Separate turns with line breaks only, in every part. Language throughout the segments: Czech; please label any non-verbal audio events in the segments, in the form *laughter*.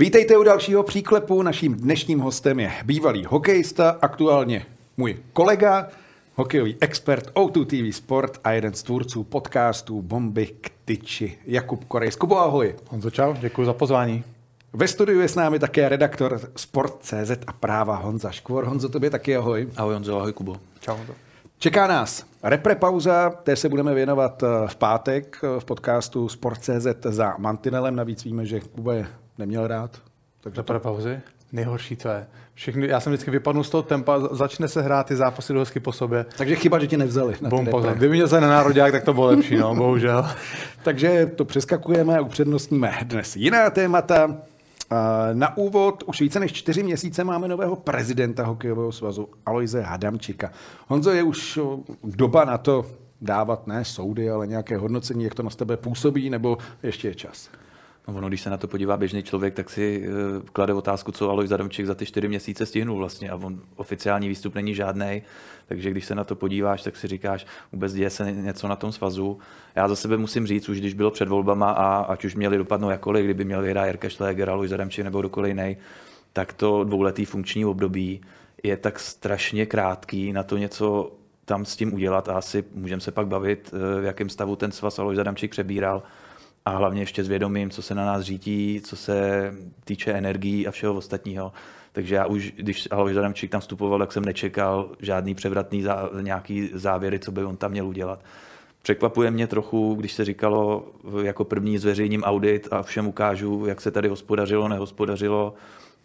Vítejte u dalšího příklepu. Naším dnešním hostem je bývalý hokejista, aktuálně můj kolega, hokejový expert O2 TV Sport a jeden z tvůrců podcastů Bomby k tyči. Jakub Korejs. Kubo, ahoj.
Honzo, čau, děkuji za pozvání.
Ve studiu je s námi také redaktor Sport.cz a práva Honza Škvor. Honzo, tobě taky ahoj.
Ahoj Honzo, ahoj Kubo.
Čau Honzo.
Čeká nás repre pauza, té se budeme věnovat eh, v pátek eh, v podcastu Sport.cz za Mantinelem. Navíc víme, že Kuba je neměl rád.
Takže repre pauzy? Nejhorší, co je. Všechny, já jsem vždycky vypadnu z toho tempa, začne se hrát ty zápasy do po sobě.
Takže chyba, že tě nevzali.
Na Bum, Kdyby měl se na národák, tak to bylo lepší, no, bohužel. *laughs*
Takže to přeskakujeme a upřednostníme dnes jiná témata. Na úvod už více než čtyři měsíce máme nového prezidenta hokejového svazu Aloise Hadamčika. Honzo, je už doba na to dávat ne soudy, ale nějaké hodnocení, jak to na tebe působí, nebo ještě je čas?
No ono, když se na to podívá běžný člověk, tak si uh, klade otázku, co Alois Adamčík za ty čtyři měsíce stihnul vlastně. A on oficiální výstup není žádný, takže když se na to podíváš, tak si říkáš, vůbec děje se něco na tom svazu. Já za sebe musím říct, už když bylo před volbama a ať už měli dopadnout jakkoliv, kdyby měl vyhrát Jirka Šléger, Alois Adamčík nebo kdokoliv jiný, tak to dvouletý funkční období je tak strašně krátký na to něco tam s tím udělat a asi můžeme se pak bavit, eh, v jakém stavu ten svaz Alois Adamčík přebíral a hlavně ještě s vědomím, co se na nás řítí, co se týče energií a všeho ostatního. Takže já už, když Alois Adamčík tam vstupoval, tak jsem nečekal žádný převratný zá, nějaký závěry, co by on tam měl udělat. Překvapuje mě trochu, když se říkalo, jako první zveřejním audit a všem ukážu, jak se tady hospodařilo, nehospodařilo,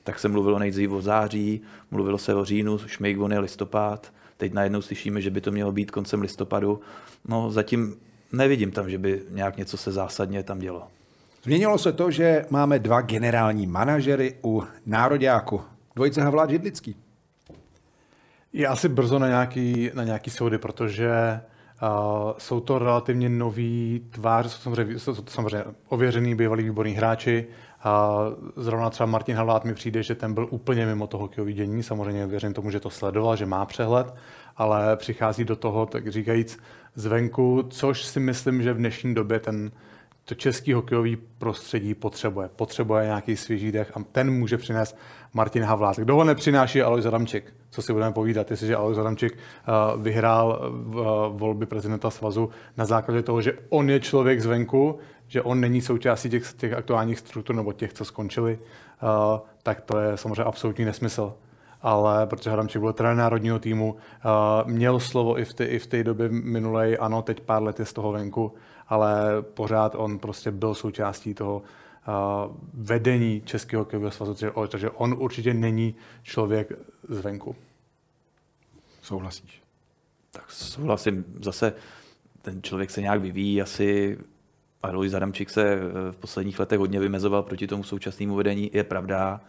tak se mluvilo nejdřív o září, mluvilo se o říjnu, šmejk je listopad, teď najednou slyšíme, že by to mělo být koncem listopadu. No zatím nevidím tam, že by nějak něco se zásadně tam dělo.
Změnilo se to, že máme dva generální manažery u Nároďáku. Dvojice Havlát Židlický.
Je asi brzo na nějaký, na nějaký soudy, protože uh, jsou to relativně noví tvář, jsou samozřejmě, jsou to samozřejmě ověřený bývalý výborní hráči. Uh, zrovna třeba Martin Havlát mi přijde, že ten byl úplně mimo toho hokejový dění. Samozřejmě věřím tomu, že to sledoval, že má přehled, ale přichází do toho, tak říkajíc, zvenku, což si myslím, že v dnešní době ten, to český hokejový prostředí potřebuje. Potřebuje nějaký svěží dech a ten může přinést Martin Havlát. Kdo ho nepřináší, Alois Adamček. Co si budeme povídat, jestliže Alois Adamček uh, vyhrál uh, volby prezidenta svazu na základě toho, že on je člověk zvenku, že on není součástí těch, těch aktuálních struktur nebo těch, co skončili, uh, tak to je samozřejmě absolutní nesmysl ale protože Hadamček byl trenér národního týmu, uh, měl slovo i v, té, i v té době minulé, ano, teď pár let je z toho venku, ale pořád on prostě byl součástí toho uh, vedení Českého hokejového svazu, takže on určitě není člověk zvenku.
Souhlasíš?
Tak souhlasím. Zase ten člověk se nějak vyvíjí, asi Alois Adamčík se v posledních letech hodně vymezoval proti tomu současnému vedení. Je pravda,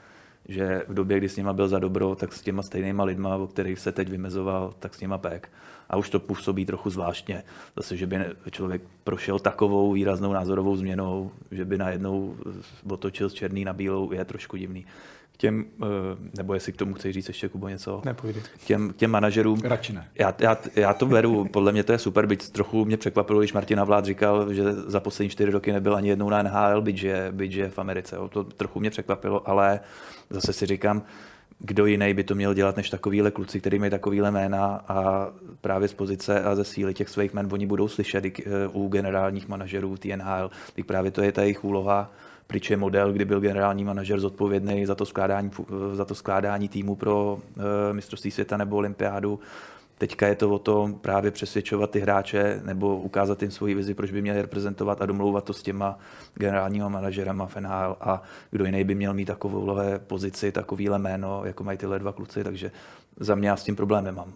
že v době, kdy s nima byl za dobro, tak s těma stejnýma lidma, o kterých se teď vymezoval, tak s nima pek. A už to působí trochu zvláštně. Zase, že by člověk prošel takovou výraznou názorovou změnou, že by najednou otočil z černý na bílou, je trošku divný těm, eh, nebo jestli k tomu chceš říct ještě, Kubo, něco?
Nepůjde.
Těm, těm manažerům.
Radši ne.
Já, já, já, to beru, podle mě to je super, byť trochu mě překvapilo, když Martina Vlád říkal, že za poslední čtyři roky nebyl ani jednou na NHL, byť že, byť že v Americe. To trochu mě překvapilo, ale zase si říkám, kdo jiný by to měl dělat než takovýhle kluci, který mají takovýhle jména a právě z pozice a ze síly těch svých jmen oni budou slyšet eh, u generálních manažerů TNHL, tak právě to je ta jejich úloha Pryč je model, kdy byl generální manažer zodpovědný za to skládání, za to skládání týmu pro uh, mistrovství světa nebo olympiádu. Teďka je to o tom právě přesvědčovat ty hráče nebo ukázat jim svoji vizi, proč by měli reprezentovat a domlouvat to s těma generálníma manažerama v NHL a kdo jiný by měl mít takovouhle pozici, takovýhle jméno, jako mají tyhle dva kluci, takže za mě já s tím problémem mám.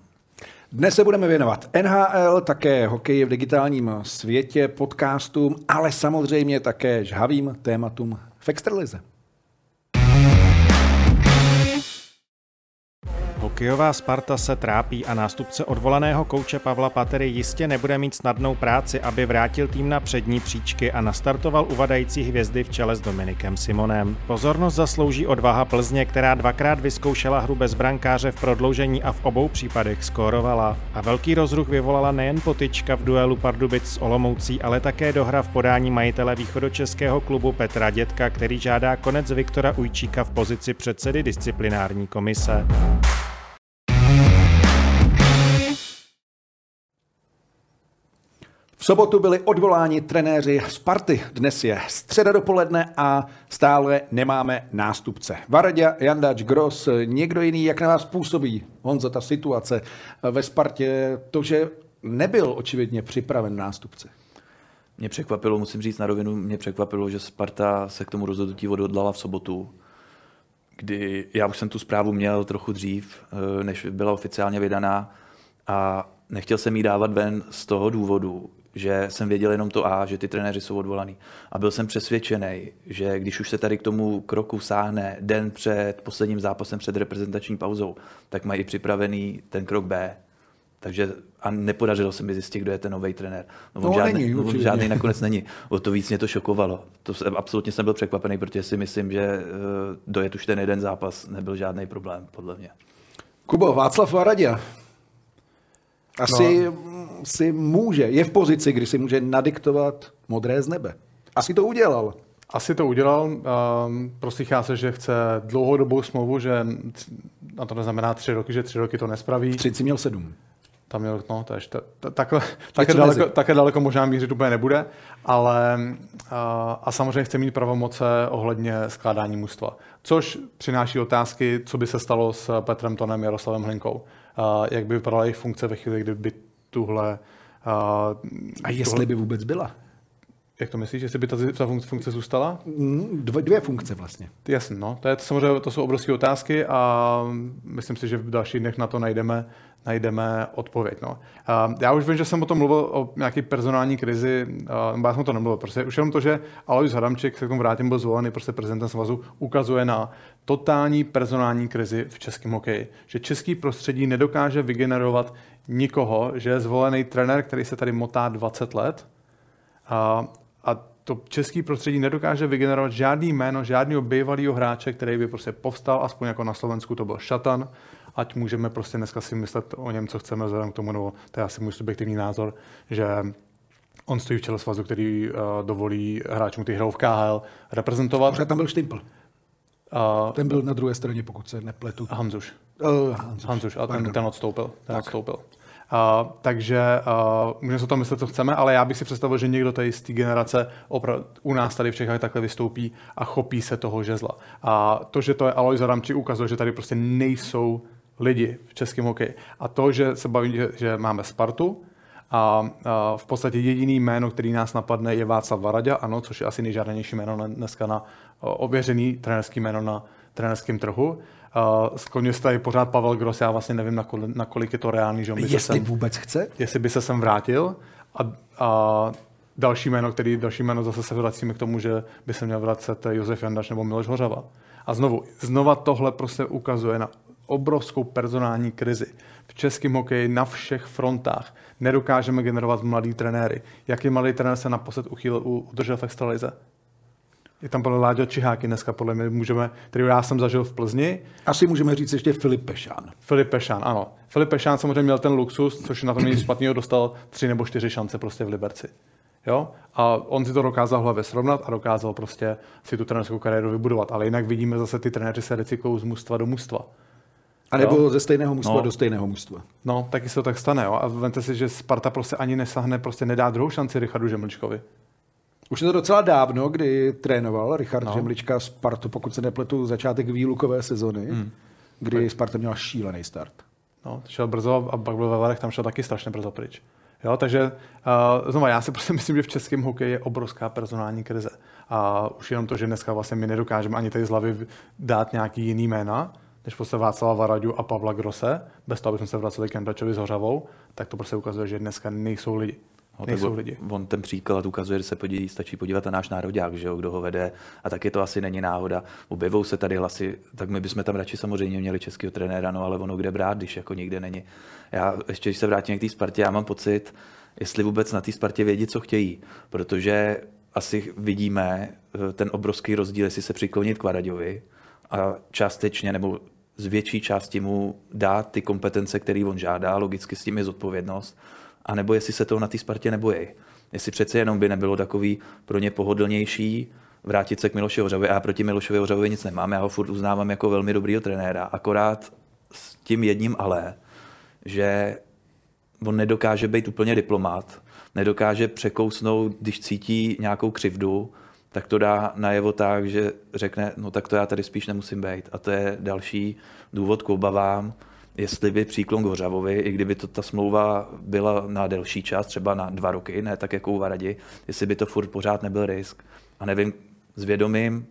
Dnes se budeme věnovat NHL, také hokeji v digitálním světě, podcastům, ale samozřejmě také žhavým tématům v extralize.
Hokejová Sparta se trápí a nástupce odvolaného kouče Pavla Patery jistě nebude mít snadnou práci, aby vrátil tým na přední příčky a nastartoval uvadající hvězdy v čele s Dominikem Simonem. Pozornost zaslouží odvaha Plzně, která dvakrát vyzkoušela hru bez brankáře v prodloužení a v obou případech skórovala. A velký rozruch vyvolala nejen potyčka v duelu Pardubic s Olomoucí, ale také dohra v podání majitele východočeského klubu Petra Dětka, který žádá konec Viktora Ujčíka v pozici předsedy disciplinární komise.
Sobotu byli odvoláni trenéři Sparty. Dnes je středa dopoledne a stále nemáme nástupce. Vardia, Jandač, Gross, někdo jiný, jak na vás působí, Honzo, ta situace ve Spartě, to, že nebyl očividně připraven nástupce?
Mě překvapilo, musím říct na rovinu, mě překvapilo, že Sparta se k tomu rozhodnutí odhodlala v sobotu, kdy já už jsem tu zprávu měl trochu dřív, eh, než byla oficiálně vydaná a nechtěl jsem jí dávat ven z toho důvodu, že jsem věděl jenom to A, že ty trenéři jsou odvolaný. A byl jsem přesvědčený, že když už se tady k tomu kroku sáhne den před posledním zápasem před reprezentační pauzou, tak mají připravený ten krok B. Takže a nepodařilo se mi zjistit, kdo je ten nový trenér.
No, on no, žádný, není,
on žádný nakonec není. O to víc mě to šokovalo. To jsem, absolutně jsem byl překvapený, protože si myslím, že uh, dojet už ten jeden zápas nebyl žádný problém, podle mě.
Kubo, Václav Varadě. Asi no. si může, je v pozici, kdy si může nadiktovat modré z nebe. Asi to udělal.
Asi to udělal. Um, prosíchá se, že chce dlouhodobou smlouvu, že a to neznamená tři roky, že tři roky to nespraví.
Si měl sedm.
Tam měl, no, to je, takhle, také, daleko, také daleko možná mířit úplně nebude, ale a, a samozřejmě chce mít pravomoce ohledně skládání mužstva. Což přináší otázky, co by se stalo s Petrem Tonem, Jaroslavem Hlinkou. A, jak by vypadala jejich funkce ve chvíli, kdyby tuhle...
A, a jestli tuhle, by vůbec byla?
Jak to myslíš, jestli by ta, ta funkce zůstala?
Mm, dvě, dvě funkce vlastně.
Jasně, no. To, je, samozřejmě, to jsou obrovské otázky a myslím si, že v dalších dnech na to najdeme najdeme odpověď. No. Já už vím, že jsem o tom mluvil o nějaké personální krizi, nebo já jsem to nemluvil. Prostě už jenom to, že Alois Hadamček, se k tomu vrátím, byl zvolený prostě prezidentem svazu, ukazuje na totální personální krizi v českém hokeji. Že český prostředí nedokáže vygenerovat nikoho, že je zvolený trenér, který se tady motá 20 let a to český prostředí nedokáže vygenerovat žádný jméno, žádného bývalého hráče, který by prostě povstal, aspoň jako na Slovensku to byl Šatan, ať můžeme prostě dneska si myslet o něm, co chceme, vzhledem k tomu, nebo to je asi můj subjektivní názor, že on stojí v čele svazu, který uh, dovolí hráčům, kteří hrajou v KHL, reprezentovat.
Možná tam byl Štimpl. Uh, ten byl na druhé straně, pokud se nepletu.
Hanzuš.
Uh, Hanzuš.
Hanzuš, a ten, ten odstoupil. Ten tak. odstoupil. Uh, takže uh, můžeme se o tom myslet, co chceme, ale já bych si představil, že někdo tady z té generace u nás tady v Čechách takhle vystoupí a chopí se toho žezla. A to, že to je Alois Adamči, ukazuje, že tady prostě nejsou lidi v českém hokeji. A to, že se baví, že, že máme Spartu, a, a v podstatě jediný jméno, který nás napadne, je Václav Varadě, ano, což je asi nejžádanější jméno dneska na ověřený trenerský jméno na trenerském trhu. Uh, skloňuje se tady pořád Pavel Gross, já vlastně nevím, nakolik, nakolik je to reálný. Že
on by jestli se sem, vůbec chce?
Jestli by se sem vrátil. A, a další jméno, který další jméno zase se vracíme k tomu, že by se měl vracet Josef Jandaš nebo Miloš Hořava. A znovu, znova tohle prostě ukazuje na obrovskou personální krizi. V českém hokeji na všech frontách nedokážeme generovat mladý trenéry. Jaký mladý trenér se naposled uchýl, udržel v extralize? Je tam podle Láďo Čiháky dneska, podle mě můžeme, který já jsem zažil v Plzni.
Asi můžeme říct ještě Filip Pešán.
Filip Pešán, ano. Filip Pešán samozřejmě měl ten luxus, což na tom není špatného, dostal tři nebo čtyři šance prostě v Liberci. Jo? A on si to dokázal hlavě srovnat a dokázal prostě si tu trenerskou kariéru vybudovat. Ale jinak vidíme zase ty trenéři se recyklují z mužstva do mužstva.
A nebo jo? ze stejného mužstva no. do stejného mužstva.
No, taky se to tak stane. Jo? A vemte si, že Sparta prostě ani nesahne, prostě nedá druhou šanci Richardu Žemličkovi.
Už je to docela dávno, kdy trénoval Richard no. Žemlička Spartu, pokud se nepletu, začátek výlukové sezony, hmm. kdy Sparta měla šílený start.
No, šel brzo a pak byl ve Varech, tam šel taky strašně brzo pryč. Jo, takže uh, znovu, já si *laughs* prostě myslím, že v českém hokeji je obrovská personální krize. A už jenom to, že dneska vlastně my nedokážeme ani tady z hlavy dát nějaký jiný jména, než prostě Václava Varadu a Pavla Grose, bez toho, abychom se vraceli k Kendačovi s Hořavou, tak to prostě ukazuje, že dneska nejsou lidi.
No,
nejsou
tak
lidi.
On ten příklad ukazuje, že se podí, stačí podívat na náš národák, že jo, kdo ho vede. A taky to asi není náhoda. Objevou se tady hlasy, tak my bychom tam radši samozřejmě měli českého trenéra, no ale ono kde brát, když jako nikde není. Já ještě, když se vrátím k té Spartě, já mám pocit, jestli vůbec na té Spartě vědí, co chtějí. Protože asi vidíme eh, ten obrovský rozdíl, jestli se přiklonit k Varaďovi a částečně nebo z větší části mu dát ty kompetence, které on žádá, logicky s tím je zodpovědnost, a nebo jestli se toho na té Spartě nebojí. Jestli přece jenom by nebylo takový pro ně pohodlnější vrátit se k Miloši Hořavovi. A já proti Milošovi Hořavovi nic nemám, já ho furt uznávám jako velmi dobrýho trenéra, akorát s tím jedním ale, že on nedokáže být úplně diplomat, nedokáže překousnout, když cítí nějakou křivdu, tak to dá najevo tak, že řekne, no tak to já tady spíš nemusím být. A to je další důvod k obavám, jestli by příklon k Hořavovi, i kdyby to ta smlouva byla na delší čas, třeba na dva roky, ne tak jako u Varadi, jestli by to furt pořád nebyl risk. A nevím, s vědomím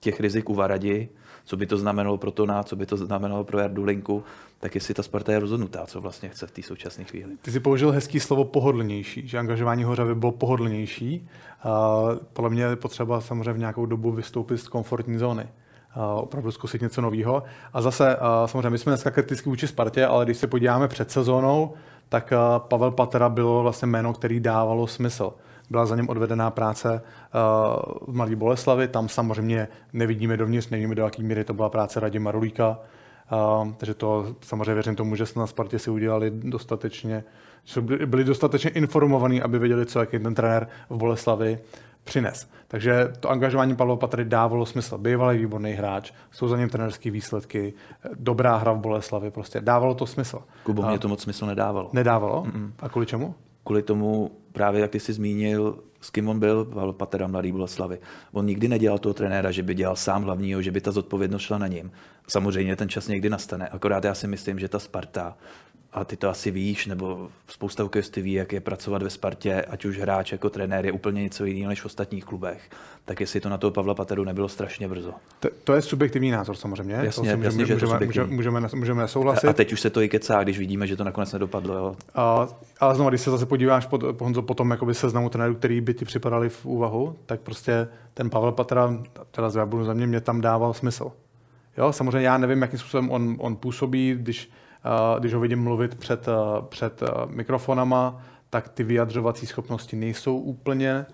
těch rizik u Varadi, co by to znamenalo pro Tona, co by to znamenalo pro Jardu Linku, tak jestli ta Sparta je rozhodnutá, co vlastně chce v té současné chvíli.
Ty jsi použil hezký slovo pohodlnější, že angažování Hořavy bylo pohodlnější. podle mě je potřeba samozřejmě v nějakou dobu vystoupit z komfortní zóny. Opravdu zkusit něco nového. A zase, samozřejmě, my jsme dneska kriticky vůči Spartě, ale když se podíváme před sezónou, tak Pavel Patera bylo vlastně jméno, který dávalo smysl. Byla za něm odvedená práce v Malé Boleslavi, tam samozřejmě nevidíme dovnitř, nevíme do jaké míry to byla práce Radima Rulíka, Uh, takže to samozřejmě věřím tomu, že na Spartě si udělali dostatečně, byli dostatečně informovaní, aby věděli, co jaký ten trenér v Boleslavi přines. Takže to angažování Pavla Patry dávalo smysl. Bývalý výborný hráč, jsou za něm trenerské výsledky, dobrá hra v Boleslavi, prostě dávalo to smysl.
Kubo, mě to moc smysl nedávalo.
Nedávalo? Mm-mm. A kvůli čemu?
Kvůli tomu, právě jak ty jsi zmínil, s kým on byl, Pavel Patera, mladý Boleslavy. On nikdy nedělal toho trenéra, že by dělal sám hlavního, že by ta zodpovědnost šla na něm. Samozřejmě ten čas někdy nastane, akorát já si myslím, že ta Sparta a ty to asi víš, nebo spousta hokejistů ví, jak je pracovat ve Spartě, ať už hráč jako trenér je úplně něco jiného než v ostatních klubech. Tak jestli to na toho Pavla Pateru nebylo strašně brzo.
To, to je subjektivní názor samozřejmě.
Jasně,
to
jasně, že
můžeme, můžeme, můžeme, můžeme souhlasit.
A teď už se to i kecá, když vidíme, že to nakonec nedopadlo. Jo.
A, ale znovu, když se zase podíváš po, Honzo, po tom jakoby seznamu trenérů, který by ti připadali v úvahu, tak prostě ten Pavel Patera, teda z za mě, mě tam dával smysl. Jo, samozřejmě já nevím, jakým způsobem on, on působí, když když ho vidím mluvit před, před mikrofonama, tak ty vyjadřovací schopnosti nejsou úplně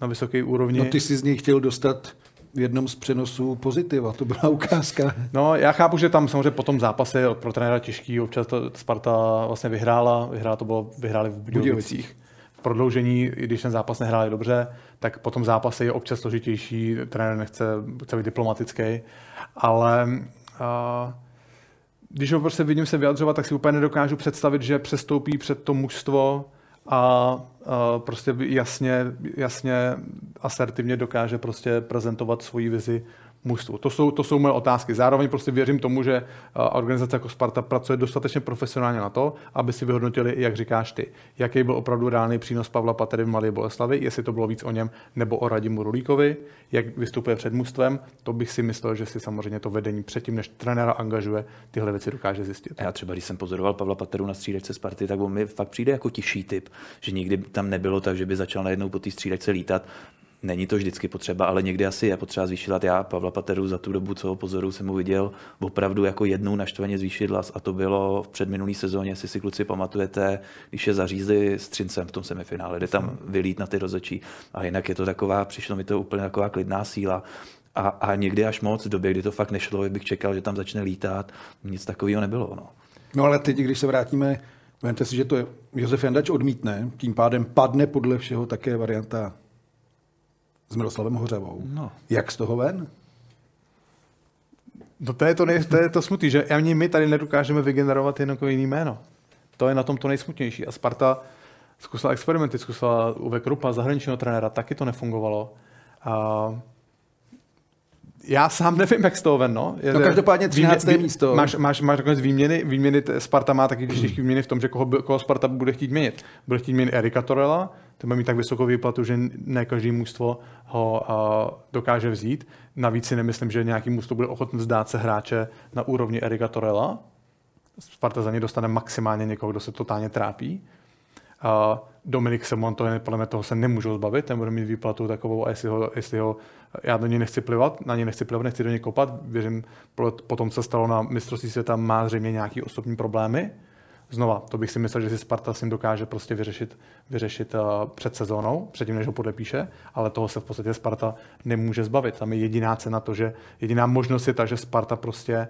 na vysoké úrovni.
No ty jsi z něj chtěl dostat v jednom z přenosů pozitiva, to byla ukázka.
No, já chápu, že tam samozřejmě po tom zápase pro trenéra těžký, občas to Sparta vlastně vyhrála, vyhrála to bylo, vyhráli v Budějovicích. V prodloužení, i když ten zápas nehráli dobře, tak po tom zápase je občas složitější, trenér nechce, chce být diplomatický, ale uh, když ho prostě vidím se vyjadřovat, tak si úplně nedokážu představit, že přestoupí před to mužstvo a, a prostě jasně, jasně asertivně dokáže prostě prezentovat svoji vizi mužstvu. To jsou, to jsou moje otázky. Zároveň prostě věřím tomu, že organizace jako Sparta pracuje dostatečně profesionálně na to, aby si vyhodnotili, jak říkáš ty, jaký byl opravdu reálný přínos Pavla Patery v Malé Boleslavi, jestli to bylo víc o něm nebo o Radimu Rulíkovi, jak vystupuje před mužstvem. To bych si myslel, že si samozřejmě to vedení předtím, než trenéra angažuje, tyhle věci dokáže zjistit.
Já třeba, když jsem pozoroval Pavla Pateru na střídačce Sparty, tak on mi fakt přijde jako tišší typ, že nikdy tam nebylo tak, že by začal najednou po té střídačce lítat. Není to vždycky potřeba, ale někdy asi je potřeba zvýšit Já Pavla Pateru za tu dobu, co ho pozoru, jsem mu viděl opravdu jako jednou naštvaně zvýšit hlas a to bylo v předminulý sezóně, jestli si kluci pamatujete, když je zařízli s Třincem v tom semifinále, kde tam vylít na ty rozečí. A jinak je to taková, přišlo mi to úplně taková klidná síla. A, a někdy až moc v době, kdy to fakt nešlo, bych čekal, že tam začne lítat, nic takového nebylo. No.
no ale teď, když se vrátíme, vemte si, že to Josef Jandač odmítne, tím pádem padne podle všeho také varianta s Miroslavem Hořavou. No. Jak z toho ven?
No to je to, nej, to, je to smutný, že ani my tady nedokážeme vygenerovat jen jako jiný jméno. To je na tom to nejsmutnější. A Sparta zkusila experimenty, zkusila Uwe Krupa, zahraničního trenéra, taky to nefungovalo. A já sám nevím, jak z toho ven, no.
no každopádně 13. Výmě, místo.
Máš, máš, máš nakonec výměny, výměny, Sparta má taky těžké výměny v tom, že koho, koho Sparta bude chtít měnit. Bude chtít měnit Erika Torella, ten bude mít tak vysokou výplatu, že ne každý mužstvo ho uh, dokáže vzít. Navíc si nemyslím, že nějaký mužstvo bude ochotný zdát se hráče na úrovni Erika Torella. Sparta za ně dostane maximálně někoho, kdo se totálně trápí. Uh, Dominik Simon, to je, podle mě toho se nemůžou zbavit, ten bude mít výplatu takovou a jestli ho, jestli ho já do něj nechci plivat, na něj nechci plivat, nechci do něj kopat, věřím, potom se stalo na mistrovství světa, má zřejmě nějaké osobní problémy, Znova, to bych si myslel, že si Sparta s ním dokáže prostě vyřešit, vyřešit uh, před sezónou, předtím, než ho podepíše, ale toho se v podstatě Sparta nemůže zbavit. Tam je jediná cena to, že jediná možnost je ta, že Sparta prostě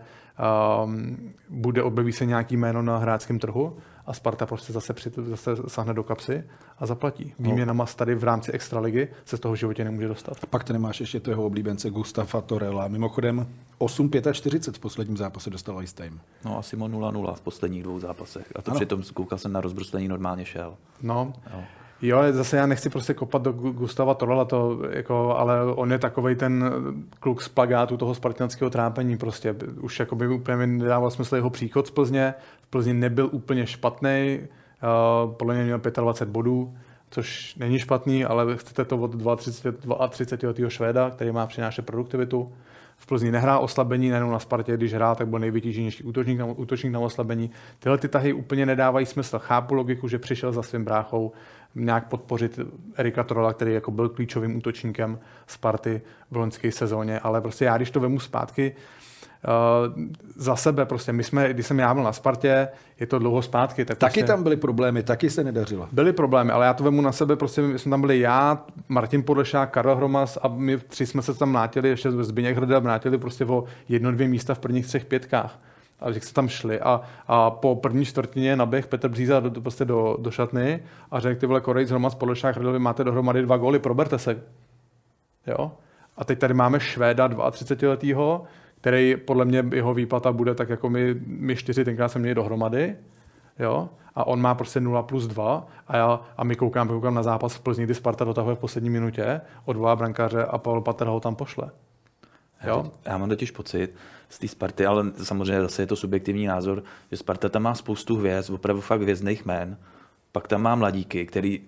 um, bude, objeví se nějaký jméno na hráčském trhu a Sparta prostě zase, při, zase sahne do kapsy a zaplatí. No. Výměnama tady v rámci extraligy se z toho životě nemůže dostat.
Pak tady máš ještě toho oblíbence Gustafa Torella. Mimochodem 8,45 v posledním zápase dostal ice time.
No asi 0-0 v posledních dvou zápasech. A to ano. přitom koukal jsem na rozbruslení normálně šel.
No. Jo. Jo, zase já nechci prostě kopat do Gustava Torela, to jako, ale on je takový ten kluk z plagátu toho spartanského trápení prostě. Už jako by úplně nedával smysl jeho příchod z Plzně. V Plzni nebyl úplně špatný, uh, podle mě měl 25 bodů, což není špatný, ale chcete to od 32, 32 letého Švéda, který má přinášet produktivitu. V Plzni nehrá oslabení, nejenom na Spartě, když hrá, tak byl nejvytíženější útočník útočník na oslabení. Tyhle ty tahy úplně nedávají smysl. Chápu logiku, že přišel za svým bráchou, nějak podpořit Erika Trola, který jako byl klíčovým útočníkem Sparty v loňské sezóně, ale prostě já, když to vemu zpátky, Uh, za sebe prostě. My jsme, když jsem já byl na Spartě, je to dlouho zpátky. Tak
taky
prostě,
tam byly problémy, taky se nedařilo.
Byly problémy, ale já to vemu na sebe, prostě my jsme tam byli já, Martin Podešák, Karel Hromas a my tři jsme se tam mlátili, ještě Zbigněk Hrda, mlátili prostě o jedno, dvě místa v prvních třech pětkách a jak se tam šli a, a po první čtvrtině naběh Petr Bříza do, prostě do, do šatny a řekl, ty vole, Korejc, Hroma, Společák, Hrdovi, máte dohromady dva góly, proberte se. Jo? A teď tady máme Švéda 32 letého, který podle mě jeho výplata bude tak jako my, my čtyři tenkrát jsme měli dohromady, jo? a on má prostě 0 plus 2 a, já, a my koukám, koukám na zápas v Plzni, kdy Sparta dotahuje v poslední minutě, odvolá brankáře a Pavel Pater ho tam pošle.
Jo? Já, já mám totiž pocit z té Sparty, ale samozřejmě zase je to subjektivní názor, že Sparta tam má spoustu hvězd, opravdu fakt hvězdných jmén, pak tam má mladíky, který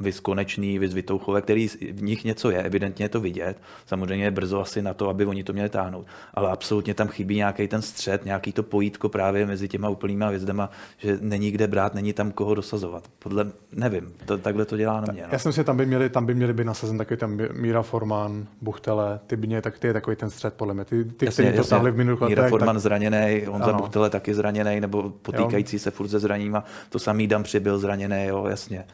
vys Konečný, vys Vitouchové, který v nich něco je, evidentně je to vidět. Samozřejmě je brzo asi na to, aby oni to měli táhnout. Ale absolutně tam chybí nějaký ten střed, nějaký to pojítko právě mezi těma úplnýma hvězdama, že není kde brát, není tam koho dosazovat. Podle, nevím, to, takhle to dělá na mě. No.
Já si myslím, že tam by měli, tam by měli být nasazen takový tam Míra Forman, Buchtele, ty by mě, tak ty je takový ten střed podle mě. Ty, ty jasně, kteří to táhli v minulých
Míra Forman tak... zraněný, on za Buchtele taky zraněný, nebo potýkající jo. se furt se zraněním. To samý Dam přibyl zraněný, jo, jasně.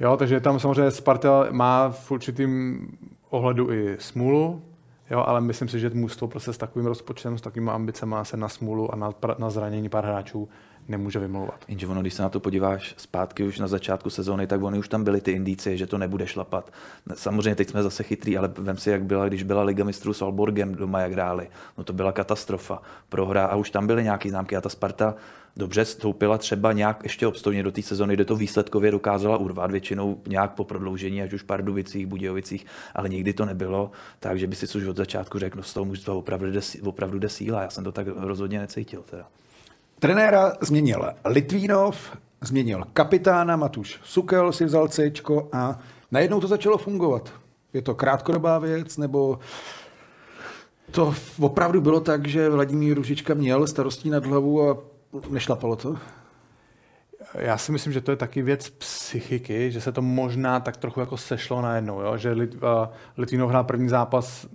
Jo, takže tam samozřejmě Sparta má v určitým ohledu i smůlu, jo, ale myslím si, že mužstvo prostě s takovým rozpočtem, s takovými ambicemi se na smůlu a na, na zranění pár hráčů nemůže vymlouvat.
Jenže ono, když se na to podíváš zpátky už na začátku sezóny, tak oni už tam byly ty indicie, že to nebude šlapat. Samozřejmě teď jsme zase chytrý, ale vem si, jak byla, když byla Liga mistrů s Alborgem doma, jak hráli. No to byla katastrofa. Prohra a už tam byly nějaké známky a ta Sparta dobře stoupila třeba nějak ještě obstojně do té sezony, kde to výsledkově dokázala urvat, většinou nějak po prodloužení, až už Pardubicích, Budějovicích, ale nikdy to nebylo, takže by si už od začátku řekl, no z toho mužstva opravdu jde, opravdu jde síla. Já jsem to tak rozhodně necítil. Teda.
Trenéra změnil Litvínov, změnil kapitána, Matuš Sukel si vzal C a najednou to začalo fungovat. Je to krátkodobá věc, nebo to opravdu bylo tak, že Vladimír Ružička měl starostí nad hlavu a nešlapalo to?
Já si myslím, že to je taky věc psychiky, že se to možná tak trochu jako sešlo najednou, jo? že Lit, uh, Litvínov hrál první zápas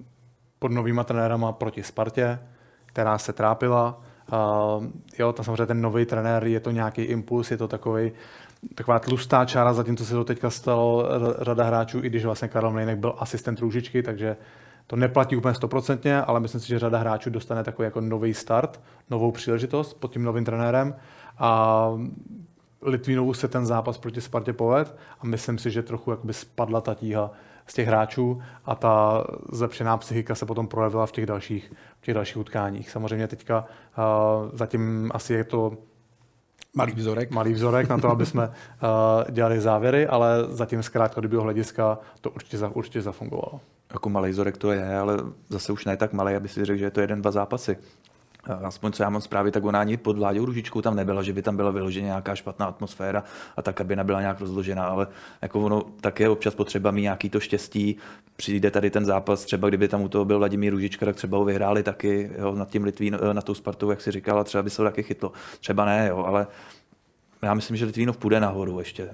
pod novýma trenérama proti Spartě, která se trápila. Uh, jo, tam samozřejmě ten nový trenér, je to nějaký impuls, je to takový taková tlustá čára, zatímco se to teďka stalo řada hráčů, i když vlastně Karel Mlejnek byl asistent Růžičky, takže to neplatí úplně stoprocentně, ale myslím si, že řada hráčů dostane takový jako nový start, novou příležitost pod tím novým trenérem a Litvínovu se ten zápas proti Spartě poved a myslím si, že trochu jakoby spadla ta tíha z těch hráčů a ta zlepšená psychika se potom projevila v těch dalších, v těch dalších utkáních. Samozřejmě teďka uh, zatím asi je to
Malý vzorek.
Malý vzorek na to, aby jsme uh, dělali závěry, ale zatím zkrátka kdybyho hlediska to určitě, za, určitě zafungovalo.
Jako malý vzorek to je, ale zase už ne tak malý, aby si řekl, že je to jeden, dva zápasy aspoň co já mám zprávy, tak ona ani pod Vláďou Ružičkou tam nebyla, že by tam byla vyloženě nějaká špatná atmosféra a ta kabina byla nějak rozložená, ale jako ono tak je občas potřeba mít nějaký to štěstí. Přijde tady ten zápas, třeba kdyby tam u toho byl Vladimír Ružička, tak třeba ho vyhráli taky jo, nad tím Litvín, eh, na tou Spartou, jak si říkala, třeba by se ho taky chytlo. Třeba ne, jo, ale já myslím, že Litvínov půjde nahoru ještě.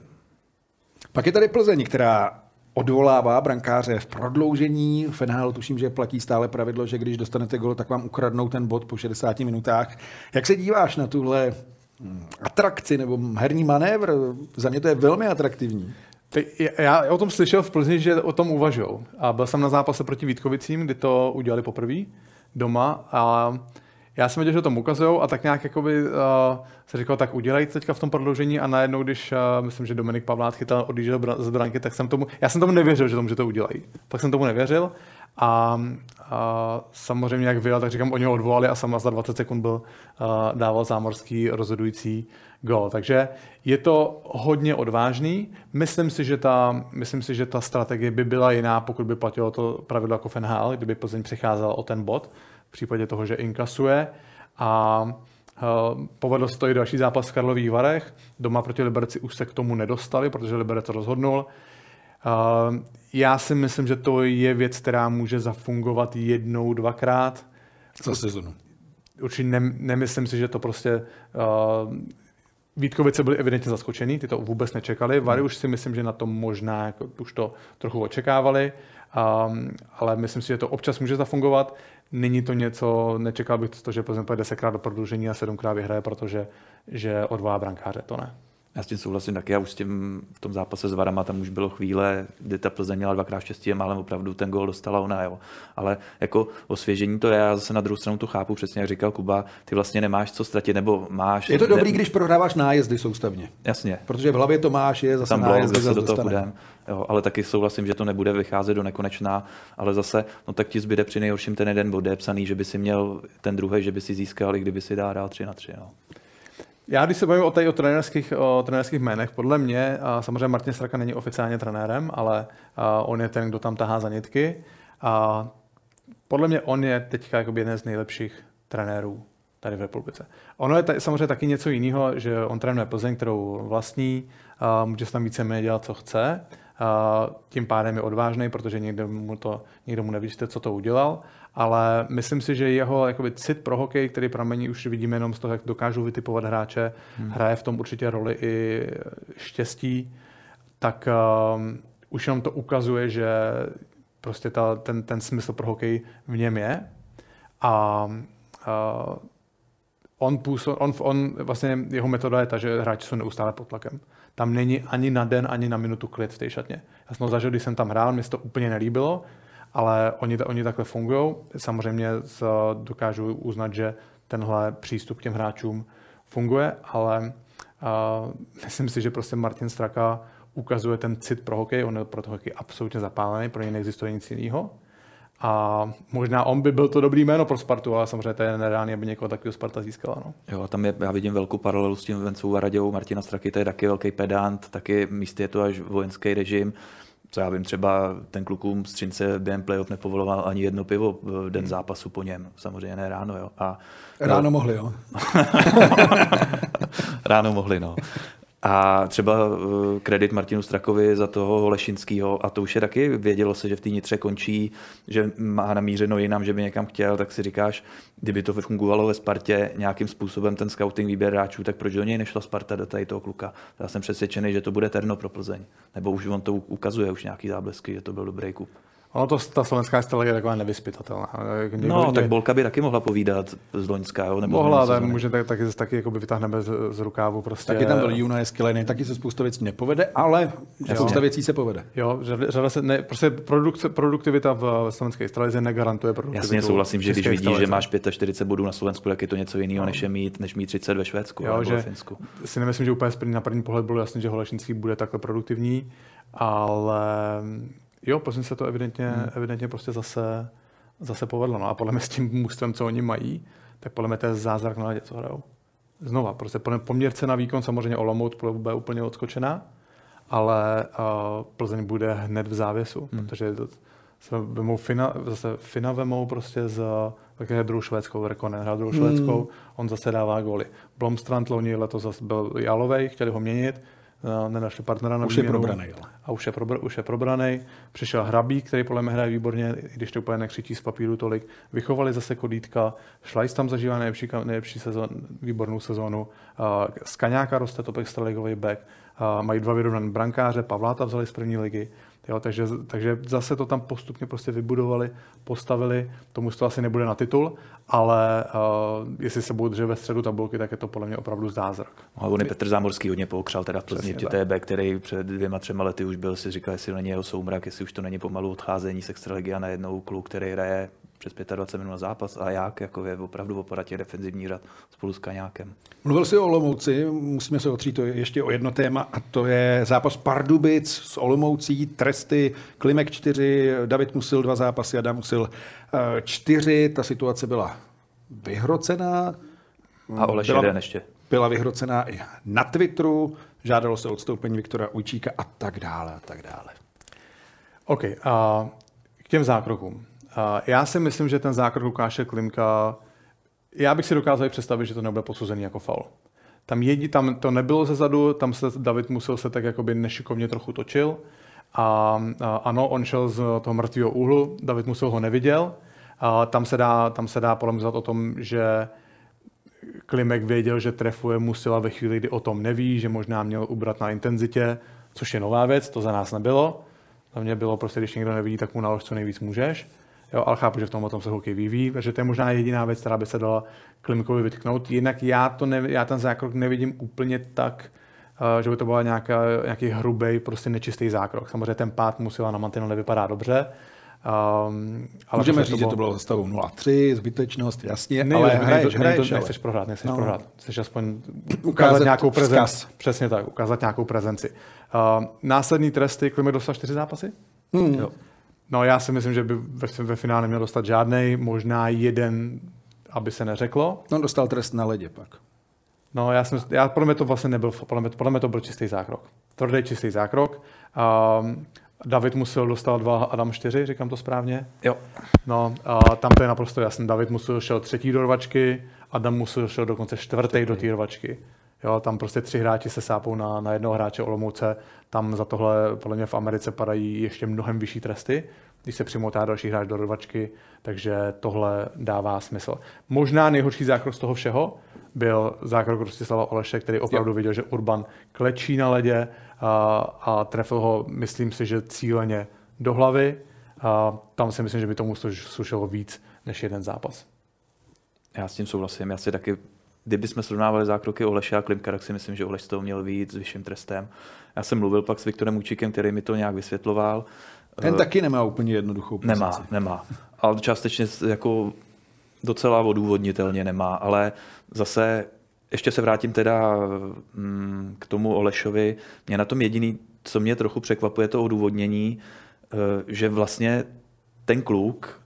Pak je tady Plzeň, která odvolává brankáře v prodloužení. V NHL tuším, že platí stále pravidlo, že když dostanete gol, tak vám ukradnou ten bod po 60 minutách. Jak se díváš na tuhle hm, atrakci nebo herní manévr? Za mě to je velmi atraktivní.
Já o tom slyšel v Plzni, že o tom uvažují. A byl jsem na zápase proti Vítkovicím, kdy to udělali poprvé doma. A já jsem viděl, že to ukazují a tak nějak jakoby, uh, se říkal, tak udělejte teďka v tom prodloužení a najednou, když uh, myslím, že Dominik Pavlát chytal odjížděl z branky, tak jsem tomu, já jsem tomu nevěřil, že tomu, že to udělají. Tak jsem tomu nevěřil a, a samozřejmě, jak vyjel, tak říkám, oni ho odvolali a sama za 20 sekund byl, uh, dával zámorský rozhodující gol. Takže je to hodně odvážný. Myslím si, že ta, myslím si, že ta strategie by byla jiná, pokud by platilo to pravidlo jako FNHL, kdyby Plzeň přicházel o ten bod v případě toho, že inkasuje. A uh, povedlo se to i další zápas v Karlových Varech. Doma proti Liberci už se k tomu nedostali, protože Liberec rozhodnul. Uh, já si myslím, že to je věc, která může zafungovat jednou, dvakrát.
Za sezonu.
Určitě ne, nemyslím si, že to prostě uh, Vítkovice byli evidentně zaskočený, ty to vůbec nečekali. Vary už si myslím, že na to možná jako, už to trochu očekávali, um, ale myslím si, že to občas může zafungovat. Není to něco, nečekal bych to, že Plzeň pojede desetkrát do prodloužení a sedmkrát vyhraje, protože že odvolá brankáře, to ne.
Já s tím souhlasím taky, já už s tím v tom zápase s Varama tam už bylo chvíle, kdy ta Plzeň měla dvakrát štěstí, ale opravdu ten gol dostala ona, jo. Ale jako osvěžení to je, já zase na druhou stranu to chápu, přesně jak říkal Kuba, ty vlastně nemáš co ztratit, nebo máš.
Je to dobrý, ne... když prohráváš nájezdy soustavně.
Jasně.
Protože v hlavě to máš, je zase
tam
nájezdy,
zase do toho půjdem. Jo, ale taky souhlasím, že to nebude vycházet do nekonečná, ale zase, no tak ti zbyde při nejhorším ten jeden bod, psaný, že by si měl ten druhý, že by si získal, i kdyby si dál 3 na 3. No.
Já když se bavím o, tady, o, trenérských, o trenérských jménech, podle mě, samozřejmě Martin Straka není oficiálně trenérem, ale on je ten, kdo tam tahá za nitky. A podle mě on je teďka jako jeden z nejlepších trenérů tady v republice. Ono je tady, samozřejmě taky něco jiného, že on trénuje Plzeň, kterou vlastní, a může se tam víceméně dělat, co chce. A tím pádem je odvážný, protože někdo mu, to, někdo mu nevíte, co to udělal ale myslím si, že jeho jakoby, cit pro hokej, který pramení už vidíme jenom z toho, jak dokážou vytipovat hráče, hmm. hraje v tom určitě roli i štěstí, tak um, už jenom to ukazuje, že prostě ta, ten, ten smysl pro hokej v něm je. A uh, on, působ, on, on, vlastně jeho metoda je ta, že hráči jsou neustále pod tlakem. Tam není ani na den, ani na minutu klid v té šatně. Já jsem to zažil, když jsem tam hrál, mě se to úplně nelíbilo, ale oni, oni takhle fungují. Samozřejmě dokážu uznat, že tenhle přístup k těm hráčům funguje, ale uh, myslím si, že prostě Martin Straka ukazuje ten cit pro hokej, on je pro to hokej absolutně zapálený, pro něj neexistuje nic jiného. A možná on by byl to dobrý jméno pro Spartu, ale samozřejmě to je nereálně, aby někoho takového Sparta získala. No.
Jo, a tam je, já vidím velkou paralelu s tím Vencou Varaděvou, Martina Straky, to je taky velký pedant, taky místy je to až vojenský režim co já vím, třeba ten klukům z Třince během playoff nepovoloval ani jedno pivo v den hmm. zápasu po něm. Samozřejmě ne ráno, jo. A,
ráno no, mohli, jo. *laughs* *laughs*
ráno mohli, no. A třeba eh, kredit Martinu Strakovi za toho Holešinského, a to už je taky, vědělo se, že v té nitře končí, že má namířeno jinam, že by někam chtěl, tak si říkáš, kdyby to fungovalo ve Spartě nějakým způsobem ten scouting výběr hráčů, tak proč do něj nešla Sparta do tady toho kluka? Já jsem přesvědčený, že to bude terno pro Plzeň. Nebo už on to ukazuje, už nějaký záblesky, že to byl dobrý kup.
Ono to, ta slovenská strategie je taková nevyspytatelná.
Někdo, no, tak Bolka by taky mohla povídat z Loňska. Jo?
Nebo mohla, ale může tak, taky, taky jakoby vytáhneme z, z rukávu. Prostě.
Taky tam byl Juna Eskileny, taky se spousta věcí nepovede, ale jo. spousta věcí se povede.
Jo, řada se, ne, prostě produkce, produktivita v slovenské televizi negarantuje produktivitu.
Jasně souhlasím, že když vidíš, že máš 45 bodů na Slovensku, tak je to něco jiného, no. než, je mít, než mít 30 ve Švédsku jo, že ve Finsku.
Si nemyslím, že úplně na první pohled bylo jasné, že Holešinský bude takhle produktivní, ale Jo, Plzeň se to evidentně, hmm. evidentně prostě zase, zase povedlo. No a podle mě s tím mužstvem, co oni mají, tak podle mě to je zázrak na ledě, co hrajou. Znova, prostě poměrce na výkon samozřejmě Olomouc bude úplně odskočená, ale uh, Plzeň bude hned v závěsu, hmm. protože to, se vemou Fina, zase Fina vemou prostě z také druhou švédskou, Rekonen hrál druhou hmm. švédskou, on zase dává góly. Blomstrand loni letos zase byl jalovej, chtěli ho měnit, nenašli partnera na
Už je
výměnu.
probraný, ale.
A už je, probr- už je probraný. Přišel Hrabík, který podle mě hraje výborně, i když to úplně nekřičí z papíru tolik. Vychovali zase Kodítka, Šlajs tam zažívá nejlepší, nejlepší sezon, výbornou sezónu. Uh, z Kaňáka roste top extraligový back. Uh, mají dva vyrovnané brankáře, Pavláta vzali z první ligy. Jo, takže, takže zase to tam postupně prostě vybudovali, postavili. Tomu to asi nebude na titul, ale uh, jestli se budou držet ve středu tabulky, tak je to podle mě opravdu zázrak.
A on je Petr Zámorský hodně poukřál teda v Plzni v TB, který před dvěma, třema lety už byl, si říkal, jestli není jeho soumrak, jestli už to není pomalu odcházení z extraligy a najednou kluk, který hraje přes 25 minut na zápas a jak, jako je opravdu v operatě defenzivní řad spolu s Kaňákem.
Mluvil jsi o Olomouci, musíme se otřít to ještě o jedno téma a to je zápas Pardubic s Olomoucí, tresty, Klimek 4, David Musil dva zápasy, Adam Musil 4, ta situace byla vyhrocená.
A Oleš
byla,
jeden ještě.
Byla vyhrocená i na Twitteru, žádalo se odstoupení Viktora Ujčíka a tak dále a tak dále.
OK, a k těm zákrokům. Já si myslím, že ten zákrok Lukáše Klimka, já bych si dokázal představit, že to nebude posuzený jako faul. Tam, jedi, tam to nebylo ze zadu, tam se David musel se tak jakoby nešikovně trochu točil. A, a ano, on šel z toho mrtvého úhlu, David musel ho neviděl. A tam se dá, tam se dá polemizovat o tom, že Klimek věděl, že trefuje Musila ve chvíli, kdy o tom neví, že možná měl ubrat na intenzitě, což je nová věc, to za nás nebylo. Za mě bylo prostě, když někdo neví, tak mu nalož co nejvíc můžeš. Jo, ale chápu, že v tom tom se hokej vyvíjí, takže to je možná jediná věc, která by se dala Klimkovi vytknout. Jinak já, to ne, já ten zákrok nevidím úplně tak, uh, že by to byl nějaký hrubý, prostě nečistý zákrok. Samozřejmě ten pád musela na mantinele vypadá dobře,
Um, ale Můžeme říct, to bylo... že to bylo za stavou 0-3, zbytečnost, jasně,
ne,
ale hraješ,
ne,
hraješ,
ne, nechceš prohrát, nechceš
no.
prohrát. Chceš aspoň ukázat, ukázat nějakou prezenci. Přesně tak, ukázat nějakou prezenci. Uh, následní tresty, Klimek dostal čtyři zápasy?
Hmm.
Jo. No já si myslím, že by ve, ve finále neměl dostat žádný, možná jeden, aby se neřeklo.
No dostal trest na ledě pak.
No já, jsem, já podle mě to vlastně nebyl, podle mě, podle mě to byl čistý zákrok. Tvrdý čistý zákrok. Um, David musel dostat dva, Adam čtyři, říkám to správně?
Jo.
No, a tam to je naprosto jasné. David musel šel třetí do rvačky, Adam musel šel dokonce čtvrtý do té rvačky. Jo, tam prostě tři hráči se sápou na, na jednoho hráče Olomouce. Tam za tohle podle mě v Americe padají ještě mnohem vyšší tresty, když se přimotá další hráč do rvačky, takže tohle dává smysl. Možná nejhorší zákrok z toho všeho byl zákrok Rostislava Oleše, který opravdu viděl, že Urban klečí na ledě a, a trefil ho, myslím si, že cíleně do hlavy. A tam si myslím, že by tomu slušelo víc než jeden zápas.
Já s tím souhlasím. Já si taky, kdybychom srovnávali zákroky Oleše a Klimka, tak si myslím, že Oleš z toho měl víc s vyšším trestem. Já jsem mluvil pak s Viktorem Účikem, který mi to nějak vysvětloval.
Ten uh, taky nemá úplně jednoduchou pozici.
Nemá, nemá. Ale částečně jako docela odůvodnitelně nemá, ale zase ještě se vrátím teda mm, k tomu Olešovi. Mě na tom jediný, co mě trochu překvapuje, to odůvodnění, že vlastně ten kluk,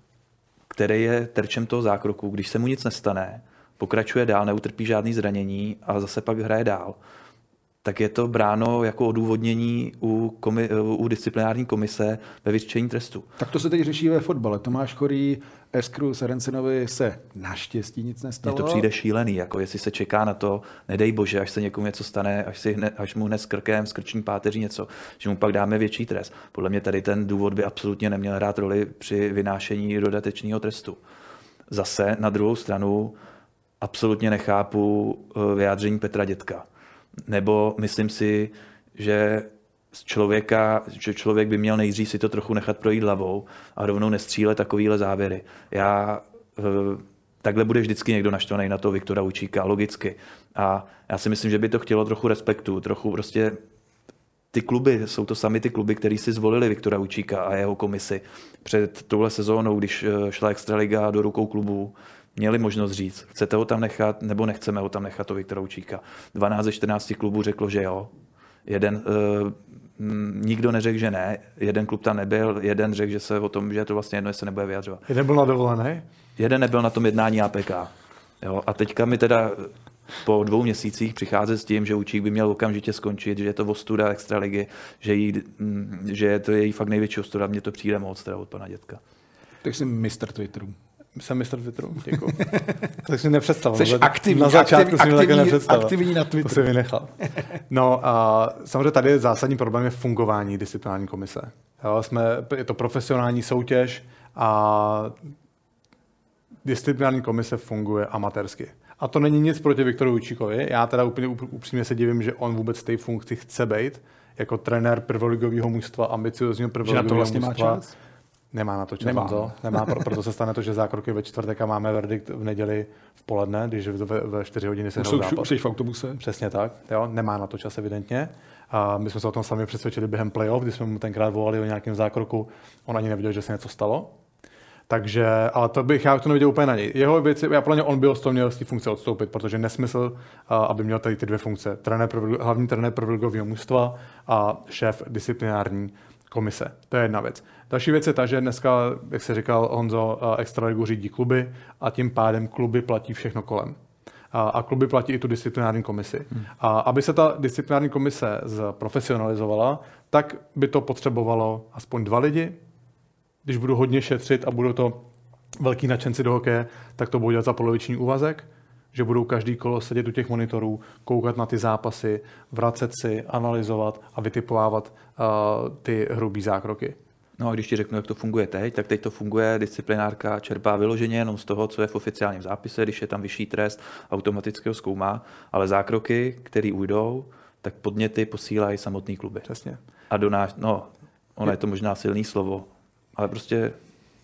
který je terčem toho zákroku, když se mu nic nestane, pokračuje dál, neutrpí žádný zranění a zase pak hraje dál, tak je to bráno jako odůvodnění u, komi- u disciplinární komise ve vyřčení trestu.
Tak to se teď řeší ve fotbale. Tomáš Chorý, Eskru Serencenovi se naštěstí nic nestalo.
Mně to přijde šílený, jako jestli se čeká na to, nedej bože, až se někomu něco stane, až, si hne, až mu hned s krkem, s krční páteří něco, že mu pak dáme větší trest. Podle mě tady ten důvod by absolutně neměl hrát roli při vynášení dodatečného trestu. Zase na druhou stranu absolutně nechápu vyjádření Petra Dětka. Nebo myslím si, že z člověka, že člověk by měl nejdřív si to trochu nechat projít hlavou a rovnou nestřílet takovýhle závěry. Já takhle bude vždycky někdo naštvaný na to Viktora Učíka, logicky. A já si myslím, že by to chtělo trochu respektu, trochu prostě ty kluby, jsou to sami ty kluby, který si zvolili Viktora Učíka a jeho komisi před touhle sezónou, když šla Extraliga do rukou klubů, měli možnost říct, chcete ho tam nechat, nebo nechceme ho tam nechat, to Viktora Učíka. 12 ze 14 klubů řeklo, že jo. Jeden, uh, nikdo neřekl, že ne, jeden klub tam nebyl, jeden řekl, že se o tom, že je to vlastně jedno, jestli se nebude vyjadřovat.
Jeden byl na dovolené?
Jeden nebyl na tom jednání APK. Jo, a teďka mi teda po dvou měsících přicházet s tím, že Učík by měl okamžitě skončit, že je to ostuda extraligy, že, jí, že je to její fakt největší ostuda. Mně to přijde moc teda od pana dětka.
Tak jsem mistr Twitteru.
Jsem mistr Twitteru, děkuji. *laughs* tak si nepředstavil.
Jsi aktivní,
na začátku
aktivní,
si mi také
aktivní, aktivní na Twitteru.
To si vynechal. No a samozřejmě tady je zásadní problém je fungování disciplinární komise. Jo, jsme, je to profesionální soutěž a disciplinární komise funguje amatérsky. A to není nic proti Viktoru Učíkovi. Já teda úplně upřímně se divím, že on vůbec té funkci chce být jako trenér prvoligového mužstva, ambiciozního prvoligového
vlastně
mužstva.
Má čas?
Nemá na to čas.
Nemá.
To. Nemá, proto se stane to, že zákroky ve čtvrtek a máme verdikt v neděli v poledne, když ve, ve 4 hodiny se
už, už, už jsi v autobuse.
Přesně tak. Jo, nemá na to čas evidentně. A my jsme se o tom sami přesvědčili během playoff, kdy jsme mu tenkrát volali o nějakém zákroku. On ani neviděl, že se něco stalo. Takže, ale to bych já to neviděl úplně na něj. Jeho věci, já plně on byl z toho měl z té funkce odstoupit, protože nesmysl, aby měl tady ty dvě funkce. Trenér, hlavní trenér prvoligového mužstva a šéf disciplinární komise. To je jedna věc. Další věc je ta, že dneska, jak se říkal Honzo, Extraligu řídí kluby a tím pádem kluby platí všechno kolem. A, a kluby platí i tu disciplinární komisi. Hmm. A aby se ta disciplinární komise zprofesionalizovala, tak by to potřebovalo aspoň dva lidi, když budu hodně šetřit a budou to velký nadšenci do hokeje, tak to budu dělat za poloviční úvazek, že budou každý kolo sedět u těch monitorů, koukat na ty zápasy, vracet si, analyzovat a vytipovávat uh, ty hrubý zákroky.
No a když ti řeknu, jak to funguje teď, tak teď to funguje, disciplinárka čerpá vyloženě jenom z toho, co je v oficiálním zápise, když je tam vyšší trest, automaticky ho zkoumá, ale zákroky, které ujdou, tak podněty posílají samotný kluby.
Přesně.
A donáš, no, ono je to možná silný slovo, ale prostě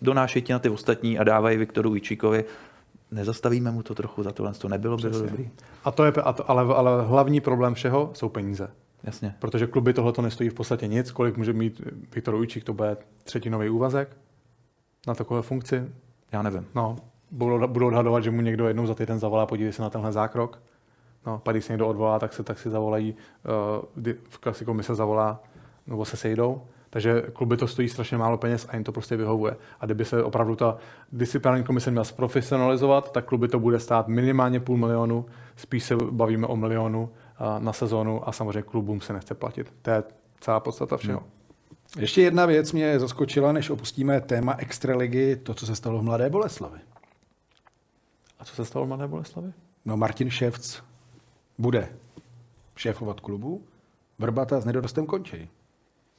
donášejí ti na ty ostatní a dávají Viktoru Ičíkovi. Nezastavíme mu to trochu za tohle, to nebylo by to dobrý.
A to je, a to, ale, ale hlavní problém všeho jsou peníze.
Jasně.
Protože kluby tohle to nestojí v podstatě nic. Kolik může mít Viktor Ujčík, to bude třetinový úvazek na takové funkci?
Já nevím.
No, budou, budou odhadovat, že mu někdo jednou za týden zavolá, podívej se na tenhle zákrok. No, pak když se někdo odvolá, tak se, tak si zavolají, uh, v klasiku mi se zavolá, nebo se sejdou. Takže kluby to stojí strašně málo peněz a jim to prostě vyhovuje. A kdyby se opravdu ta disciplinární komise měla zprofesionalizovat, tak kluby to bude stát minimálně půl milionu, spíš se bavíme o milionu na sezónu a samozřejmě klubům se nechce platit. To je celá podstata všeho. Hmm.
Ještě jedna věc mě zaskočila, než opustíme téma extraligy, to, co se stalo v Mladé Boleslavi.
A co se stalo v Mladé Boleslavi?
No Martin Ševc bude šéfovat klubu, Vrbata s nedorostem končí.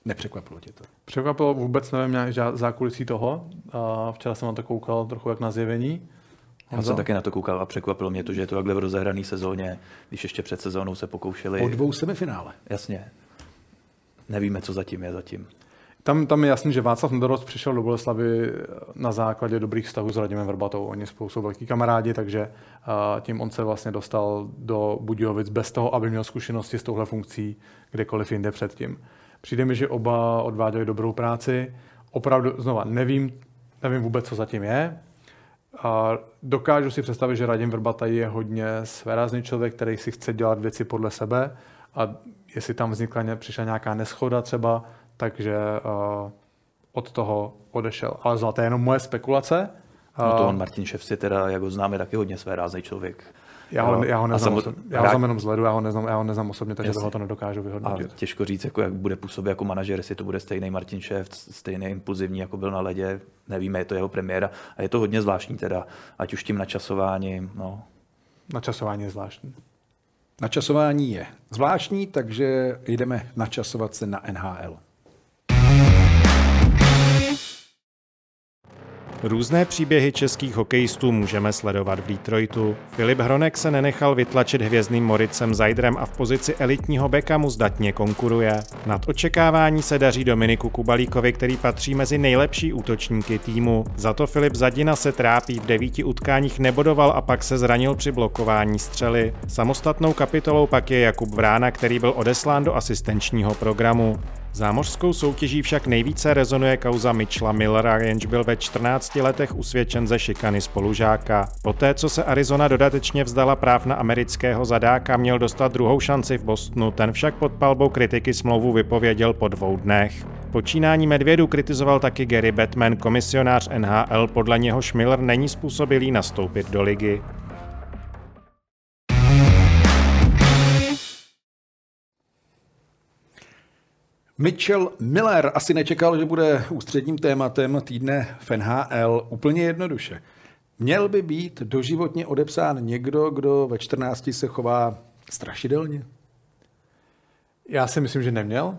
Nepřekvapilo tě to?
Překvapilo vůbec, nevím, nějak zákulisí toho. A včera jsem na to koukal trochu jak na zjevení.
Já jsem taky na to koukal a překvapilo mě to, že je to takhle v rozehrané sezóně, když ještě před sezónou se pokoušeli.
O dvou semifinále.
Jasně. Nevíme, co zatím je zatím.
Tam, tam je jasný, že Václav Nedorost přišel do Boleslavy na základě dobrých vztahů s Radimem Vrbatou. Oni spolu jsou velký kamarádi, takže uh, tím on se vlastně dostal do Budějovic bez toho, aby měl zkušenosti s touhle funkcí kdekoliv jinde předtím. Přijde mi, že oba odváděli dobrou práci. Opravdu, znova, nevím, nevím vůbec, co zatím je. A dokážu si představit, že Radim Vrbata je hodně svérázný člověk, který si chce dělat věci podle sebe a jestli tam vznikla, přišla nějaká neschoda třeba, takže uh, od toho odešel. Ale to je jenom moje spekulace.
No to on Martin Ševci teda, jak ho známe, taky hodně svérázný člověk.
Já ho, já ho neznám, samot... já ho znám jenom z ledu, já ho neznám, já ho neznám osobně, takže tohle to nedokážu vyhodnotit.
A těžko říct, jako jak bude působit jako manažer, jestli to bude stejný Martin Šef, stejný impulzivní, jako byl na ledě, nevíme, je to jeho premiéra. A je to hodně zvláštní teda, ať už tím načasováním. No.
Načasování je zvláštní.
Načasování je zvláštní, takže jdeme načasovat se na NHL.
Různé příběhy českých hokejistů můžeme sledovat v Detroitu. Filip Hronek se nenechal vytlačit hvězdným Moricem Zajdrem a v pozici elitního beka mu zdatně konkuruje. Nad očekávání se daří Dominiku Kubalíkovi, který patří mezi nejlepší útočníky týmu. Za to Filip Zadina se trápí, v devíti utkáních nebodoval a pak se zranil při blokování střely. Samostatnou kapitolou pak je Jakub Vrána, který byl odeslán do asistenčního programu. Zámořskou soutěží však nejvíce rezonuje kauza Mitchella Millera, jenž byl ve 14 letech usvědčen ze šikany spolužáka. Poté, co se Arizona dodatečně vzdala práv na amerického zadáka, měl dostat druhou šanci v Bostonu, ten však pod palbou kritiky smlouvu vypověděl po dvou dnech. Počínání medvědu kritizoval taky Gary Batman, komisionář NHL, podle něhož Miller není způsobilý nastoupit do ligy.
Mitchell Miller asi nečekal, že bude ústředním tématem týdne v NHL úplně jednoduše. Měl by být doživotně odepsán někdo, kdo ve 14 se chová strašidelně?
Já si myslím, že neměl.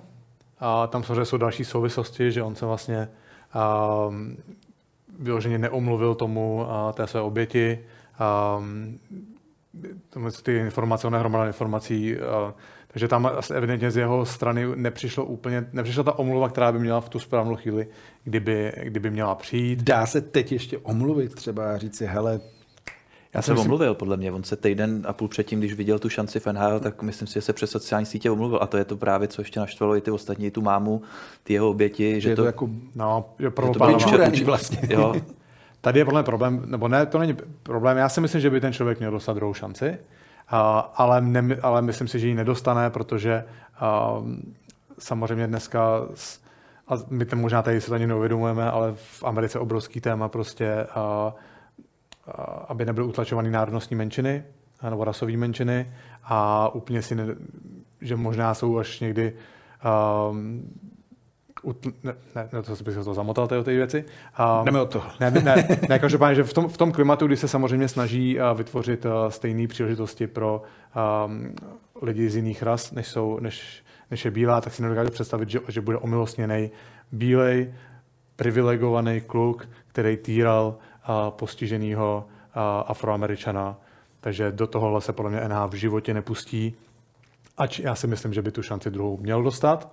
A tam samozřejmě jsou další souvislosti, že on se vlastně um, vyloženě neomluvil tomu uh, té své oběti. Um, ty informace, ona hromada informací, uh, takže tam asi evidentně z jeho strany nepřišlo úplně, nepřišla ta omluva, která by měla v tu správnou chvíli, kdyby, kdyby měla přijít.
Dá se teď ještě omluvit, třeba říct si, hele,
já jsem omluvil, podle mě. On se týden a půl předtím, když viděl tu šanci v NHL, tak myslím si, že se přes sociální sítě omluvil. A to je to právě, co ještě naštvalo i ty ostatní, tu mámu, ty jeho oběti. Že,
že to, to jako,
no,
je to vlastně. Jo.
Tady je podle mě problém, nebo ne, to není problém. Já si myslím, že by ten člověk měl dostat druhou šanci, ale, ne, ale myslím si, že ji nedostane, protože samozřejmě dneska a my to možná tady to ani neuvědomujeme, ale v Americe obrovský téma prostě aby nebyly utlačovány národnostní menšiny nebo rasové menšiny a úplně si, ne, že možná jsou až někdy um, ne, ne, to bych to zamotal, ty, ty věci.
Um, Jdeme od toho.
Ne, ne, ne každopádně, že v tom, v tom klimatu, kdy se samozřejmě snaží uh, vytvořit uh, stejné příležitosti pro um, lidi z jiných ras, než, jsou, než, než je bílá, tak si nedokážu představit, že, že bude omilostněný bílej, privilegovaný kluk, který týral postiženého afroameričana. Takže do tohohle se podle mě NH v životě nepustí. Ač já si myslím, že by tu šanci druhou měl dostat,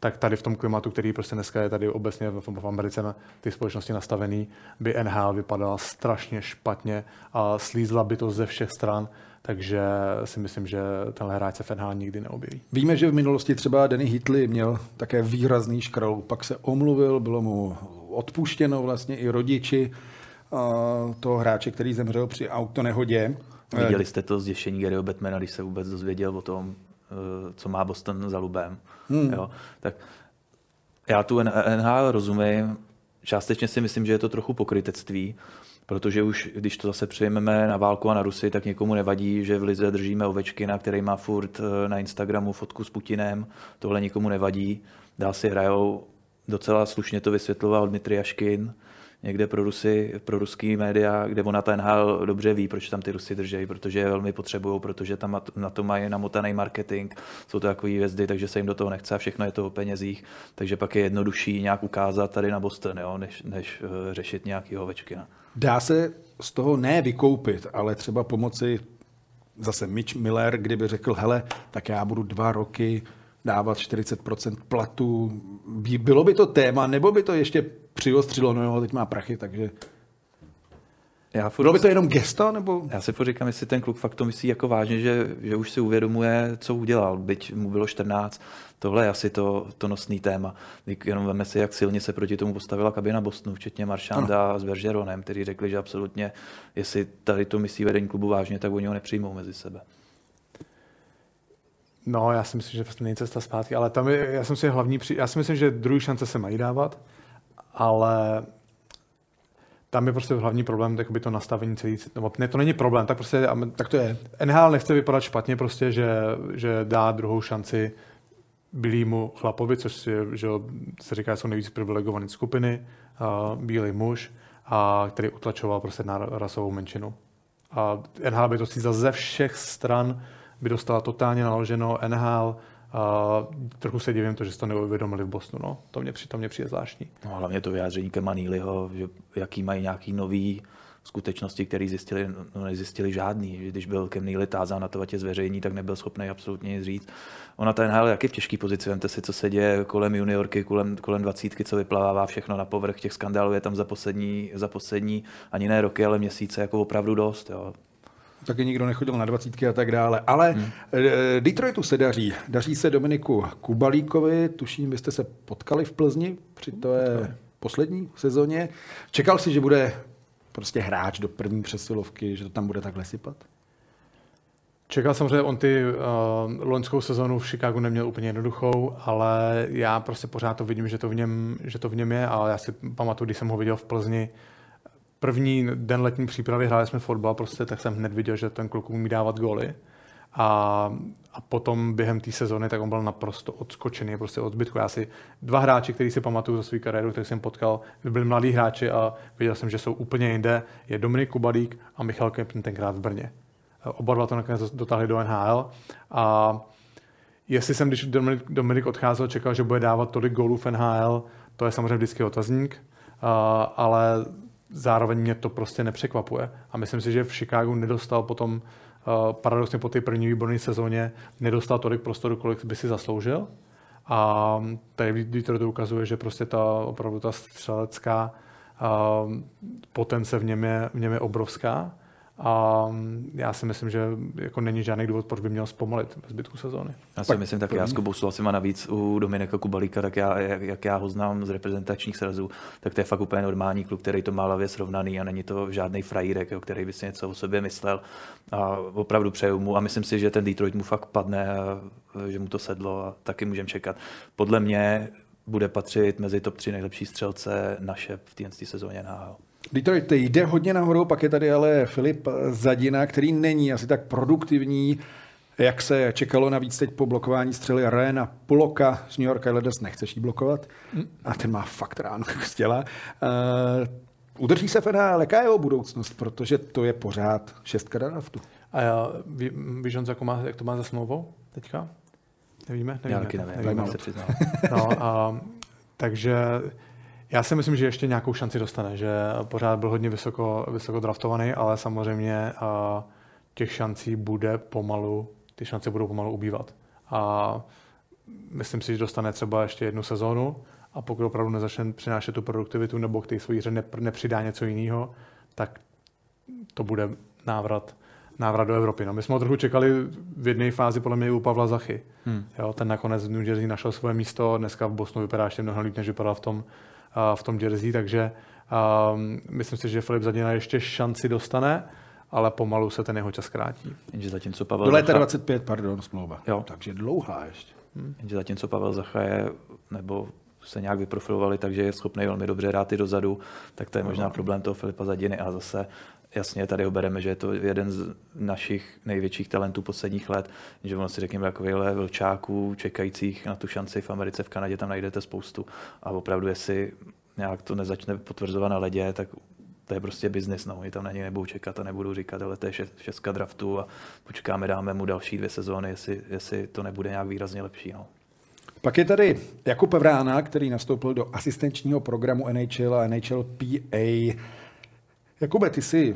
tak tady v tom klimatu, který prostě dneska je tady obecně v Americe na ty společnosti nastavený, by NHL vypadala strašně špatně a slízla by to ze všech stran, takže si myslím, že tenhle hráč se v NHL nikdy neobjeví.
Víme, že v minulosti třeba Danny Hitley měl také výrazný škrol, pak se omluvil, bylo mu odpuštěno vlastně i rodiči toho hráče, který zemřel při autonehodě.
Viděli jste to zděšení Garyho Batmana, když se vůbec dozvěděl o tom, eh, co má Boston za lubem. Hmm. Jo? Tak já tu NHL rozumím, částečně si myslím, že je to trochu pokrytectví, protože už když to zase přejmeme na válku a na Rusy, tak někomu nevadí, že v Lize držíme ovečky, na který má furt eh, na Instagramu fotku s Putinem, tohle nikomu nevadí. Dál si hrajou, docela slušně to vysvětloval Dmitry Jaškin, někde pro, Rusy, pro ruský média, kde ona ten hal dobře ví, proč tam ty Rusy drží, protože je velmi potřebují, protože tam na to mají namotaný marketing, jsou to takové hvězdy, takže se jim do toho nechce a všechno je to o penězích, takže pak je jednodušší nějak ukázat tady na Boston, jo, než, než uh, řešit nějaký ovečky. No.
Dá se z toho ne vykoupit, ale třeba pomoci zase Mitch Miller, kdyby řekl, hele, tak já budu dva roky dávat 40% platu. Bylo by to téma, nebo by to ještě přiostřilo, no jo, teď má prachy, takže... Já furt, Bylo by to jenom gesto, nebo?
Já si furt říkám, jestli ten kluk fakt to myslí jako vážně, že, že už si uvědomuje, co udělal, byť mu bylo 14. Tohle je asi to, to nosný téma. Jenom veme si, jak silně se proti tomu postavila kabina Bostonu, včetně Maršanda ano. s Bergeronem, kteří řekli, že absolutně, jestli tady to myslí vedení klubu vážně, tak oni ho nepřijmou mezi sebe.
No, já si myslím, že prostě není cesta zpátky, ale tam je, já, jsem si hlavní, já si myslím, že druhý šance se mají dávat ale tam je prostě hlavní problém, by to nastavení celý, nebo ne, to není problém, tak prostě, tak to je. NHL nechce vypadat špatně prostě, že, že dá druhou šanci bílému chlapovi, což je, že se říká, jsou nejvíc privilegované skupiny, uh, bílý muž, a který utlačoval prostě na rasovou menšinu. A NHL by to si ze všech stran by dostala totálně naloženo. NHL a trochu se divím to, že si to neuvědomili v Bostonu. No. To mě, to mě přijde zvláštní.
No, hlavně to vyjádření Kema Neelyho, že jaký mají nějaký nový skutečnosti, které zjistili, no nezjistili žádný. Že když byl Kem Neely tázán na to, je zveřejní, tak nebyl schopný absolutně nic říct. Ona ten NHL jak je v těžké pozici. Vemte si, co se děje kolem juniorky, kolem, kolem dvacítky, co vyplavává všechno na povrch. Těch skandálů je tam za poslední, za poslední ani ne roky, ale měsíce jako opravdu dost. Jo
taky nikdo nechodil na dvacítky a tak dále. Ale hmm. Eh, Detroitu se daří. Daří se Dominiku Kubalíkovi, tuším, byste se potkali v Plzni při té poslední sezóně. Čekal si, že bude prostě hráč do první přesilovky, že to tam bude takhle sypat?
Čekal jsem, že on ty uh, loňskou sezonu v Chicagu neměl úplně jednoduchou, ale já prostě pořád to vidím, že to v něm, že to v něm je, ale já si pamatuju, když jsem ho viděl v Plzni, první den letní přípravy hráli jsme fotbal, prostě, tak jsem hned viděl, že ten kluk umí dávat góly. a, a potom během té sezony tak on byl naprosto odskočený prostě od zbytku. Já si dva hráči, který si pamatuju za svou kariéru, který jsem potkal, byli mladí hráči a viděl jsem, že jsou úplně jinde. Je Dominik Kubalík a Michal Kempin tenkrát v Brně. Oba dva to nakonec dotáhli do NHL a jestli jsem, když Dominik, Dominik odcházel, čekal, že bude dávat tolik gólů v NHL, to je samozřejmě vždycky otazník, ale zároveň mě to prostě nepřekvapuje. A myslím si, že v Chicagu nedostal potom, paradoxně po té první výborné sezóně, nedostal tolik prostoru, kolik by si zasloužil. A tady Detroit to ukazuje, že prostě ta opravdu ta střelecká potence v něm je, v něm je obrovská. A já si myslím, že jako není žádný důvod, proč by měl zpomalit ve zbytku sezóny.
Já si Pak myslím tak, já s Kubou souhlasím a navíc u Dominika Kubalíka, tak já, jak, jak, já ho znám z reprezentačních srazů, tak to je fakt úplně normální kluk, který to má hlavě srovnaný a není to žádný frajírek, jo, který by si něco o sobě myslel a opravdu přeju mu a myslím si, že ten Detroit mu fakt padne, a, že mu to sedlo a taky můžeme čekat. Podle mě bude patřit mezi top 3 nejlepší střelce naše v této sezóně na
Detroit jde hodně nahoru, pak je tady ale Filip Zadina, který není asi tak produktivní, jak se čekalo navíc teď po blokování střely Rena Puloka z New York Islanders, nechceš jí blokovat a ten má fakt ráno *laughs* z těla. Uh, udrží se FNH, jaká je jeho budoucnost, protože to je pořád šestka draftu.
A já, ví, víš, jak, má, jak to má za smlouvou teďka? Nevíme? nevíme
já taky nevím, nevím, se přiznal.
No, a, takže já si myslím, že ještě nějakou šanci dostane, že pořád byl hodně vysoko, vysoko draftovaný, ale samozřejmě a, těch šancí bude pomalu, ty šance budou pomalu ubývat. A myslím si, že dostane třeba ještě jednu sezónu a pokud opravdu nezačne přinášet tu produktivitu nebo k té své hře nepřidá něco jiného, tak to bude návrat, návrat do Evropy. No, my jsme ho trochu čekali v jedné fázi podle mě u Pavla Zachy. Hmm. Jo, ten nakonec v New Jersey našel svoje místo, dneska v Bosnu vypadá ještě mnohem líp, než vypadal v tom, v tom jersey, takže um, myslím si, že Filip Zadina ještě šanci dostane, ale pomalu se ten jeho čas krátí.
Jenže zatímco Pavel
Do léta 25, pardon, smlouva. Jo. Takže dlouhá ještě.
Hmm. Jenže zatímco Pavel Zacha je, nebo se nějak vyprofilovali, takže je schopný velmi dobře hrát i dozadu, tak to je možná problém toho Filipa Zadiny a zase jasně tady ho bereme, že je to jeden z našich největších talentů posledních let, že ono si řekněme takovýhle vlčáků čekajících na tu šanci v Americe, v Kanadě, tam najdete spoustu a opravdu, jestli nějak to nezačne potvrzovat na ledě, tak to je prostě biznis, no. Oni tam na něj nebudou čekat a nebudou říkat, ale to je šestka draftu a počkáme, dáme mu další dvě sezóny, jestli, jestli to nebude nějak výrazně lepší, no.
Pak je tady Jakub Vrána, který nastoupil do asistenčního programu NHL a NHL PA. Jakube, ty jsi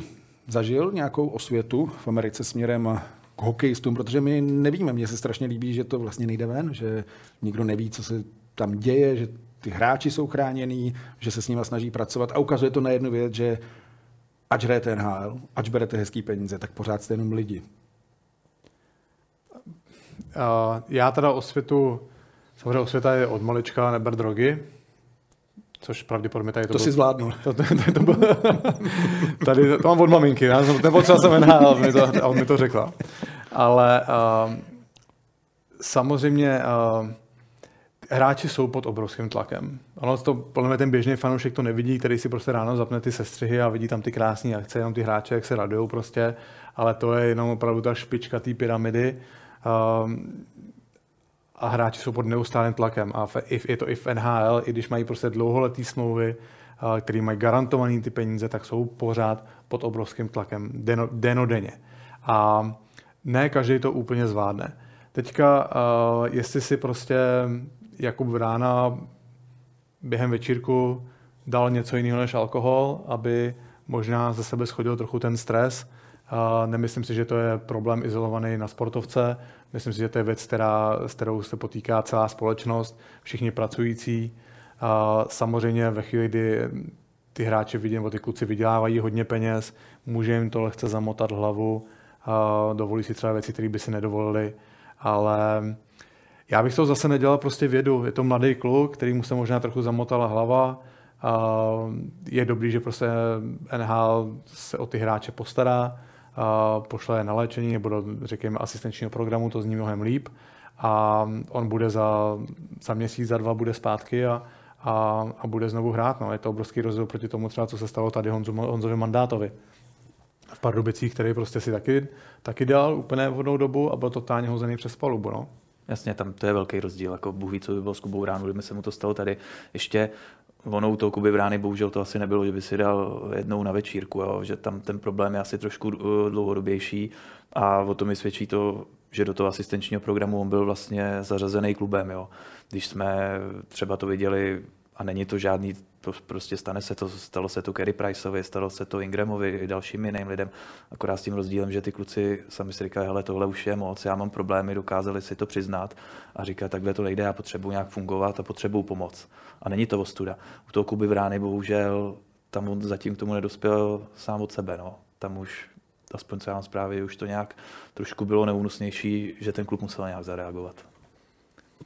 zažil nějakou osvětu v Americe směrem k hokejistům, protože my nevíme, mně se strašně líbí, že to vlastně nejde ven, že nikdo neví, co se tam děje, že ty hráči jsou chráněný, že se s nimi snaží pracovat. A ukazuje to na jednu věc, že ať hrajete NHL, ať berete hezký peníze, tak pořád jste jenom lidi.
Uh, já teda osvětu, samozřejmě osvěta je od malička neber drogy, Což pravděpodobně tady to
To
byl,
si zvládnul. *laughs*
To, to, to, to byl, *laughs* tady to mám od maminky, já jsem, nepotřeboval jsem NHL, on mi to, on mi to řekla. Ale uh, samozřejmě uh, hráči jsou pod obrovským tlakem. Ono to, podle mě ten běžný fanoušek to nevidí, který si prostě ráno zapne ty sestřihy a vidí tam ty krásné akce, jenom ty hráče, jak se radují prostě, ale to je jenom opravdu ta špička té pyramidy. Uh, a hráči jsou pod neustálým tlakem. A je to i v NHL, i když mají prostě dlouholetý smlouvy, který mají garantovaný ty peníze, tak jsou pořád pod obrovským tlakem deno, denodenně. A ne každý to úplně zvládne. Teďka, jestli si prostě Jakub Rána během večírku dal něco jiného než alkohol, aby možná ze sebe schodil trochu ten stres, Nemyslím si, že to je problém izolovaný na sportovce. Myslím si, že to je věc, která, s kterou se potýká celá společnost, všichni pracující. Samozřejmě ve chvíli, kdy ty hráči vidím, ty kluci vydělávají hodně peněz, může jim to lehce zamotat hlavu, dovolí si třeba věci, které by si nedovolili, ale já bych to zase nedělal prostě vědu. Je to mladý kluk, který mu se možná trochu zamotala hlava, je dobrý, že prostě NHL se o ty hráče postará, pošle je na léčení nebo do, řekněme, asistenčního programu, to zní mnohem líp a on bude za, za měsíc, za dva bude zpátky a, a, a bude znovu hrát. No. Je to obrovský rozdíl proti tomu třeba, co se stalo tady Honzu, Honzovi Mandátovi. v Pardubicích, který prostě si taky, taky dal úplně vhodnou dobu a byl totálně hozený přes palubu. No.
Jasně, tam to je velký rozdíl. Jako Bůh ví, co by bylo s Kubou ráno, kdyby se mu to stalo tady. Ještě ono u toho Kuby Brány bohužel to asi nebylo, že by si dal jednou na večírku, jo? že tam ten problém je asi trošku uh, dlouhodobější a o tom mi svědčí to, že do toho asistenčního programu on byl vlastně zařazený klubem. Jo? Když jsme třeba to viděli, a není to žádný, prostě stane se to, stalo se to Kerry Priceovi, stalo se to Ingramovi i dalším jiným lidem, akorát s tím rozdílem, že ty kluci sami si říkají, hele, tohle už je moc, já mám problémy, dokázali si to přiznat a říká, takhle to nejde, já potřebuji nějak fungovat a potřebuji pomoc. A není to ostuda. U toho Kuby Vrány bohužel tam on zatím k tomu nedospěl sám od sebe. No. Tam už, aspoň co já mám zprávy, už to nějak trošku bylo neúnosnější, že ten klub musel nějak zareagovat.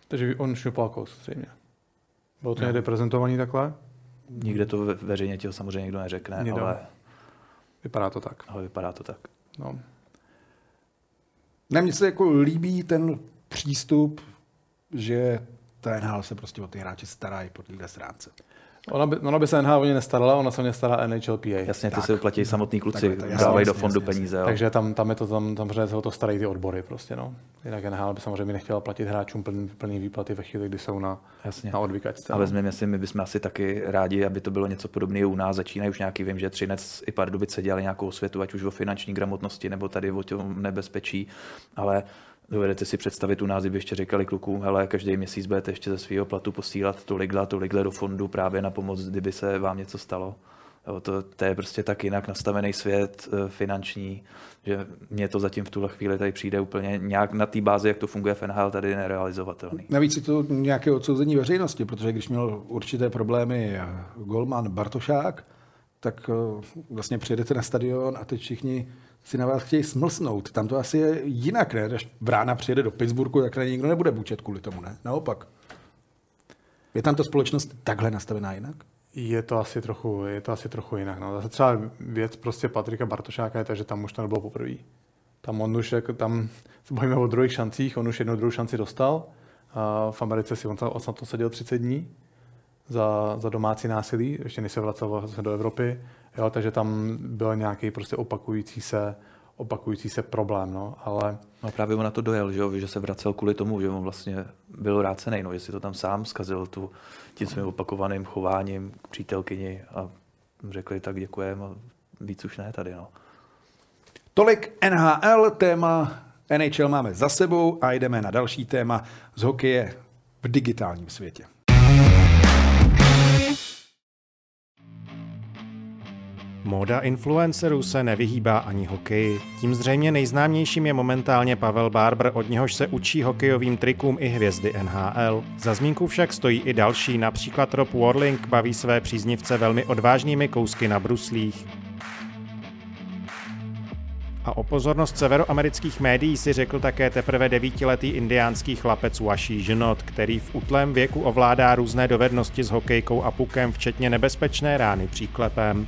Takže on šňupal kous, zřejmě. Bylo to no. někde prezentovaný takhle?
Nikde to ve, veřejně ti samozřejmě nikdo neřekne, Nikdo. ale...
Vypadá to tak.
Ale vypadá to tak.
No. Ne, mně se jako líbí ten přístup, že ta NHL se prostě o ty hráče starají po téhle stránce.
Ona by, ona by se NHL o ně nestarala, ona se o ně stará NHLPA.
Jasně, ty tak. se uplatí samotní kluci, dávají do fondu jasně, peníze. Jo.
Takže tam, tam je to, tam, tam se o to starají ty odbory prostě, no. Jinak NHL by samozřejmě nechtěla platit hráčům plný, plný výplaty ve chvíli, kdy jsou na, jasně. na odvykačce.
Ale no. vezměme si, my bychom asi taky rádi, aby to bylo něco podobného u nás. Začínají už nějaký, vím, že Třinec i Pardubice dělali nějakou světu, ať už o finanční gramotnosti nebo tady o tom nebezpečí, ale Dovedete si představit u nás, kdyby ještě říkali klukům, hele, každý měsíc budete ještě ze svého platu posílat tolikhle, tolikhle do fondu právě na pomoc, kdyby se vám něco stalo. Jo, to, to, je prostě tak jinak nastavený svět e, finanční, že mně to zatím v tuhle chvíli tady přijde úplně nějak na té bázi, jak to funguje v NHL, tady nerealizovatelný.
Navíc je to nějaké odsouzení veřejnosti, protože když měl určité problémy Golman Bartošák, tak e, vlastně přijedete na stadion a teď všichni si na vás chtějí smlsnout. Tam to asi je jinak, ne? Když Brána přijede do Pittsburghu, tak na nikdo nebude bučet kvůli tomu, ne? Naopak. Je tam to společnost takhle nastavená jinak?
Je to asi trochu, je to asi trochu jinak. No. Zase třeba věc prostě Patrika Bartošáka je ta, že tam už to nebylo poprvé. Tam on už, jako tam se bavíme o druhých šancích, on už jednu druhou šanci dostal. A v Americe si on, on na to seděl 30 dní za, za domácí násilí, ještě než se vracel do Evropy. Jo, takže tam byl nějaký prostě opakující se, opakující se problém, no, ale...
No právě on na to dojel, že, že se vracel kvůli tomu, že on vlastně byl rácený, no, že si to tam sám zkazil tu, tím svým opakovaným chováním k přítelkyni a řekli tak děkujeme a víc už ne tady, no.
Tolik NHL, téma NHL máme za sebou a jdeme na další téma z hokeje v digitálním světě.
Móda influencerů se nevyhýbá ani hokeji. Tím zřejmě nejznámějším je momentálně Pavel Barber, od něhož se učí hokejovým trikům i hvězdy NHL. Za zmínku však stojí i další, například Rob Warling baví své příznivce velmi odvážnými kousky na bruslích. A o pozornost severoamerických médií si řekl také teprve devítiletý indiánský chlapec Washi Ženot, který v utlém věku ovládá různé dovednosti s hokejkou a pukem, včetně nebezpečné rány příklepem.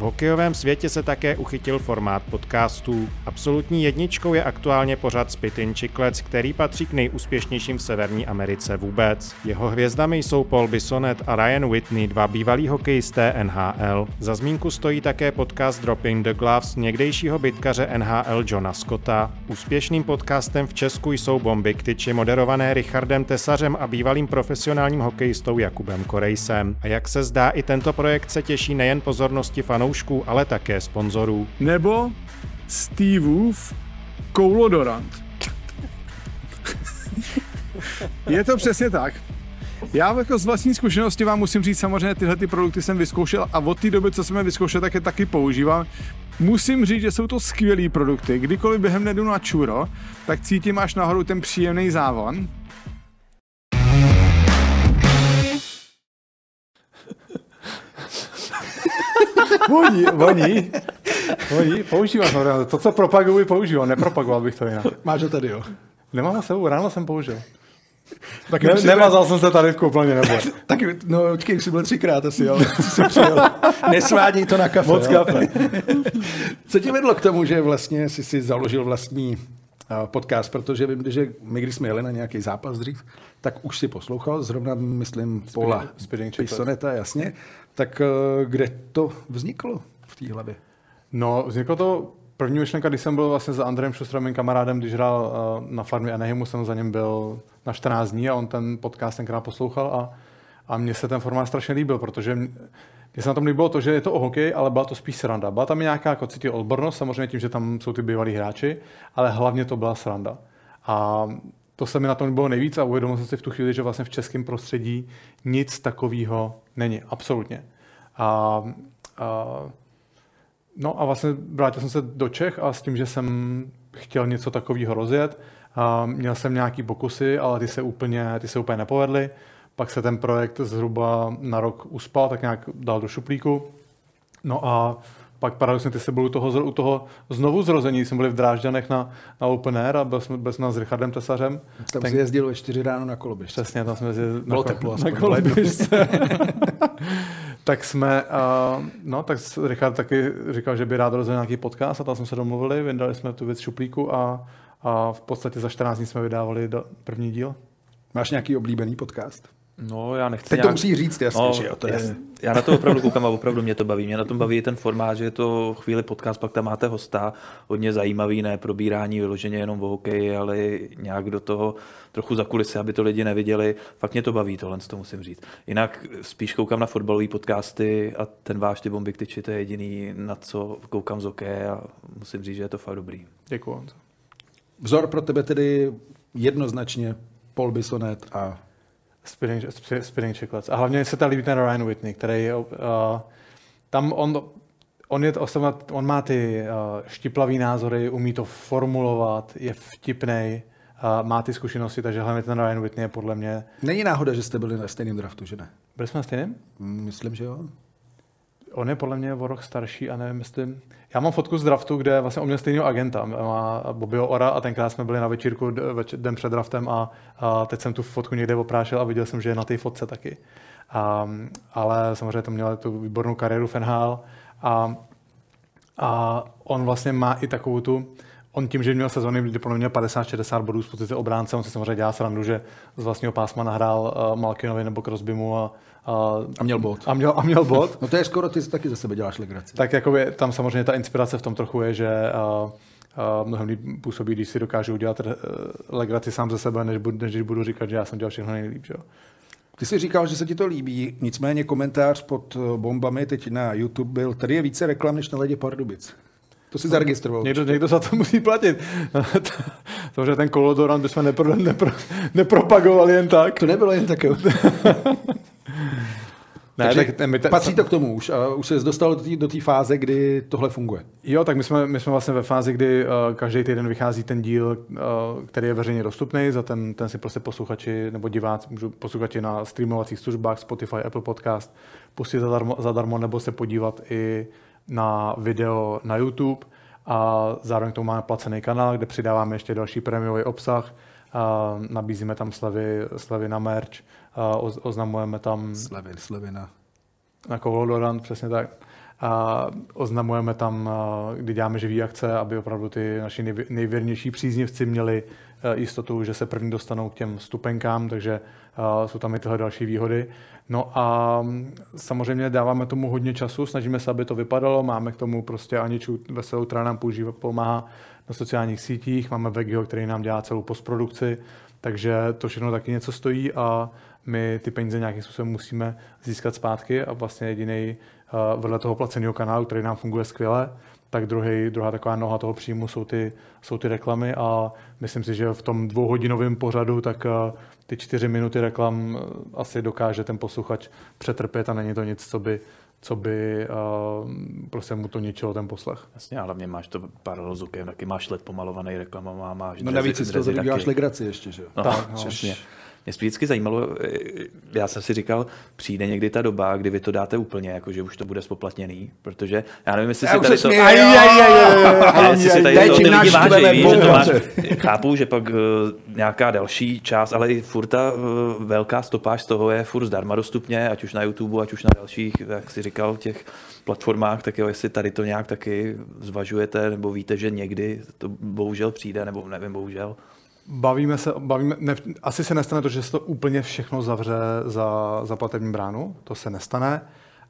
V hokejovém světě se také uchytil formát podcastů. Absolutní jedničkou je aktuálně pořad Spitin Chiclets, který patří k nejúspěšnějším v Severní Americe vůbec. Jeho hvězdami jsou Paul Bissonet a Ryan Whitney, dva bývalí hokejisté NHL. Za zmínku stojí také podcast Dropping the Gloves někdejšího bytkaře NHL Johna Scotta. Úspěšným podcastem v Česku jsou Bomby k tyči moderované Richardem Tesařem a bývalým profesionálním hokejistou Jakubem Korejsem. A jak se zdá, i tento projekt se těší nejen pozornosti fanoušků, fanoušků, ale také sponzorů.
Nebo Steveův koulodorant. Je to přesně tak. Já jako z vlastní zkušenosti vám musím říct, samozřejmě tyhle ty produkty jsem vyzkoušel a od té doby, co jsem je vyzkoušel, tak je taky používám. Musím říct, že jsou to skvělé produkty. Kdykoliv během nedu na čuro, tak cítím až nahoru ten příjemný závon
voní, voní, voní, používám to, to, co propaguji, používám, nepropagoval bych to jinak.
Máš to tady, jo?
Nemám ho sebou, ráno jsem použil. Tak ne, nemazal jsem se tady v koupelně, nebo? *laughs*
tak, no, počkej, jsi byl třikrát asi, jo. Jsi přijel. *laughs* Nesvádí to na kafe.
Moc kafe.
Co tě vedlo k tomu, že vlastně jsi si založil vlastní podcast, protože vím, že my, když jsme jeli na nějaký zápas dřív, tak už si poslouchal, zrovna myslím Paula Pisoneta, jasně. Tak eh, kde to vzniklo v té hlavě?
No, vzniklo to první myšlenka, když jsem byl vlastně za Andrejem Šustrem, mým kamarádem, když hrál uh, na farmě Anaheimu, jsem za ním byl na 14 dní a on ten podcast tenkrát poslouchal a, a mně se ten formát strašně líbil, protože mě se na tom líbilo to, že je to o hokej, ale byla to spíš sranda. Byla tam nějaká jako cítí odbornost, samozřejmě tím, že tam jsou ty bývalí hráči, ale hlavně to byla sranda. A to se mi na tom líbilo nejvíc a uvědomil jsem si v tu chvíli, že vlastně v českém prostředí nic takového není. Absolutně. A, a No a vlastně vrátil jsem se do Čech a s tím, že jsem chtěl něco takového rozjet, a měl jsem nějaký pokusy, ale ty se úplně, ty se úplně nepovedly. Pak se ten projekt zhruba na rok uspal, tak nějak dal do šuplíku. No a pak paradoxně ty se byl u toho, u toho znovu zrození, jsme byli v Drážďanech na, na Open Air a byl jsme, byl jsme s Richardem Tesařem.
Tam Ten, jsi jezdil ve čtyři ráno na koloběžce.
Přesně, tam jsme jezdili
Bylo na, teplo,
na koloběžce. *laughs* tak jsme, uh, no tak Richard taky říkal, že by rád rozhodl nějaký podcast a tam jsme se domluvili, vydali jsme tu věc šuplíku a, a v podstatě za 14 dní jsme vydávali první díl.
Máš nějaký oblíbený podcast?
No, já nechci
Teď
nějak...
to musí říct, jasně, no, že jo, to je...
Jasně. Já na to opravdu koukám a opravdu mě to baví. Mě na tom baví ten formát, že je to chvíli podcast, pak tam máte hosta, hodně zajímavý, ne probírání vyloženě jenom o hokeji, ale nějak do toho trochu za kulisy, aby to lidi neviděli. Fakt mě to baví, tohle to musím říct. Jinak spíš koukám na fotbalové podcasty a ten váš ty bomby ktyči, to je jediný, na co koukám z hokeje a musím říct, že je to fakt dobrý.
Děkuji.
Vzor pro tebe tedy jednoznačně Paul Bisonet a
Spinning, spinning chicklets. A hlavně se tam líbí ten Ryan Whitney, který uh, tam on, on, je, on má ty uh, štiplavý názory, umí to formulovat, je vtipný, uh, má ty zkušenosti, takže hlavně ten Ryan Whitney je podle mě...
Není náhoda, že jste byli na stejném draftu, že ne?
Byli jsme na stejném?
Myslím, že jo.
On je podle mě o rok starší a nevím, jestli... Já mám fotku z draftu, kde vlastně on měl stejného agenta, má Bobbyho Ora a tenkrát jsme byli na večírku den před draftem a, a teď jsem tu fotku někde oprášel a viděl jsem, že je na té fotce taky. A, ale samozřejmě to měl tu výbornou kariéru v NHL a, a on vlastně má i takovou tu, on tím, že měl sezóny, kdy podle mě 50-60 bodů z pozice obránce, on si samozřejmě dělá srandu, že z vlastního pásma nahrál uh, Malkinovi nebo Crosbymu a,
a, a měl bod.
A měl, a měl bod. *laughs*
no to je skoro, ty taky za sebe děláš legraci.
Tak jakoby, tam samozřejmě ta inspirace v tom trochu je, že uh, uh, mnohem líp působí, když si dokážu udělat uh, legraci sám ze sebe, než, než když budu říkat, že já jsem dělal všechno nejlíp. Že?
Ty jsi říkal, že se ti to líbí, nicméně komentář pod bombami teď na YouTube byl, tady je více reklam než na ledě Pardubic. To si zaregistroval.
Někdo, někdo za to musí platit. *laughs* Samozřejmě ten kolodorant bychom nepro, nepro, nepropagovali jen tak.
To nebylo jen tak, jo. *laughs* Ne, Takže tak my ta, patří to k tomu už. A už se dostal do té fáze, kdy tohle funguje.
Jo, tak my jsme, my jsme vlastně ve fázi, kdy uh, každý týden vychází ten díl, uh, který je veřejně dostupný, za ten, ten si prostě posluchači nebo diváci, můžu posluchači na streamovacích službách Spotify, Apple Podcast pustit zadarmo, zadarmo nebo se podívat i na video na YouTube a zároveň k tomu máme placený kanál, kde přidáváme ještě další prémiový obsah, a nabízíme tam slevy, slevy na merch, oznamujeme tam...
Slevy, slevy na...
Na Kovolodorant, přesně tak. A oznamujeme tam, kdy děláme živý akce, aby opravdu ty naši nejvěrnější příznivci měli e, jistotu, že se první dostanou k těm stupenkám, takže jsou tam i tyhle další výhody. No a samozřejmě dáváme tomu hodně času, snažíme se, aby to vypadalo, máme k tomu prostě Aniču veselou, která nám používá, pomáhá na sociálních sítích, máme Vegio, který nám dělá celou postprodukci, takže to všechno taky něco stojí a my ty peníze nějakým způsobem musíme získat zpátky a vlastně jediný vedle toho placeného kanálu, který nám funguje skvěle, tak druhý, druhá taková noha toho příjmu jsou ty, jsou ty reklamy a myslím si, že v tom dvouhodinovém pořadu tak ty čtyři minuty reklam asi dokáže ten posluchač přetrpět a není to nic, co by co by uh, prostě mu to ničilo ten poslech.
Jasně, ale hlavně máš to paralel s taky máš let pomalovaný reklamama, máš
No navíc si to děláš legraci ještě, že jo?
No, tak, no. Přesně. Mě spíš vždycky zajímalo, eh, já jsem si říkal, přijde někdy ta doba, kdy vy to dáte úplně, jako že už to bude spoplatněný, protože já nevím, jestli si tady to... Jestli si tady to ty lidi že to máš, chápu, že pak uh, nějaká další část, ale i furt ta uh, velká stopáž z toho je furt zdarma dostupně, ať už na YouTube, ať už na dalších, jak si říkal, těch platformách, tak jo, jestli tady to nějak taky zvažujete, nebo víte, že někdy to bohužel přijde, nebo nevím, bohužel.
Bavíme se, bavíme, ne, asi se nestane to, že se to úplně všechno zavře za, za platební bránu, to se nestane.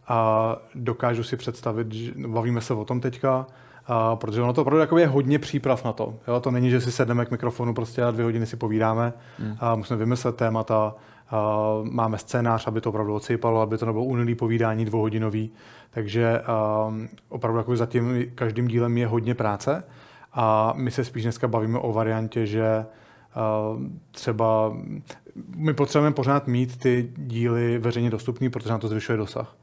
a dokážu si představit, že bavíme se o tom teďka, a protože ono to opravdu jako je hodně příprav na to. Jo? To není, že si sedneme k mikrofonu prostě a dvě hodiny si povídáme. Hmm. A musíme vymyslet témata, a máme scénář, aby to opravdu odsýpalo, aby to nebylo unilý povídání dvouhodinový. Takže um, opravdu jako za tím každým dílem je hodně práce. A my se spíš dneska bavíme o variantě, že třeba my potřebujeme pořád mít ty díly veřejně dostupné, protože nám to zvyšuje dosah.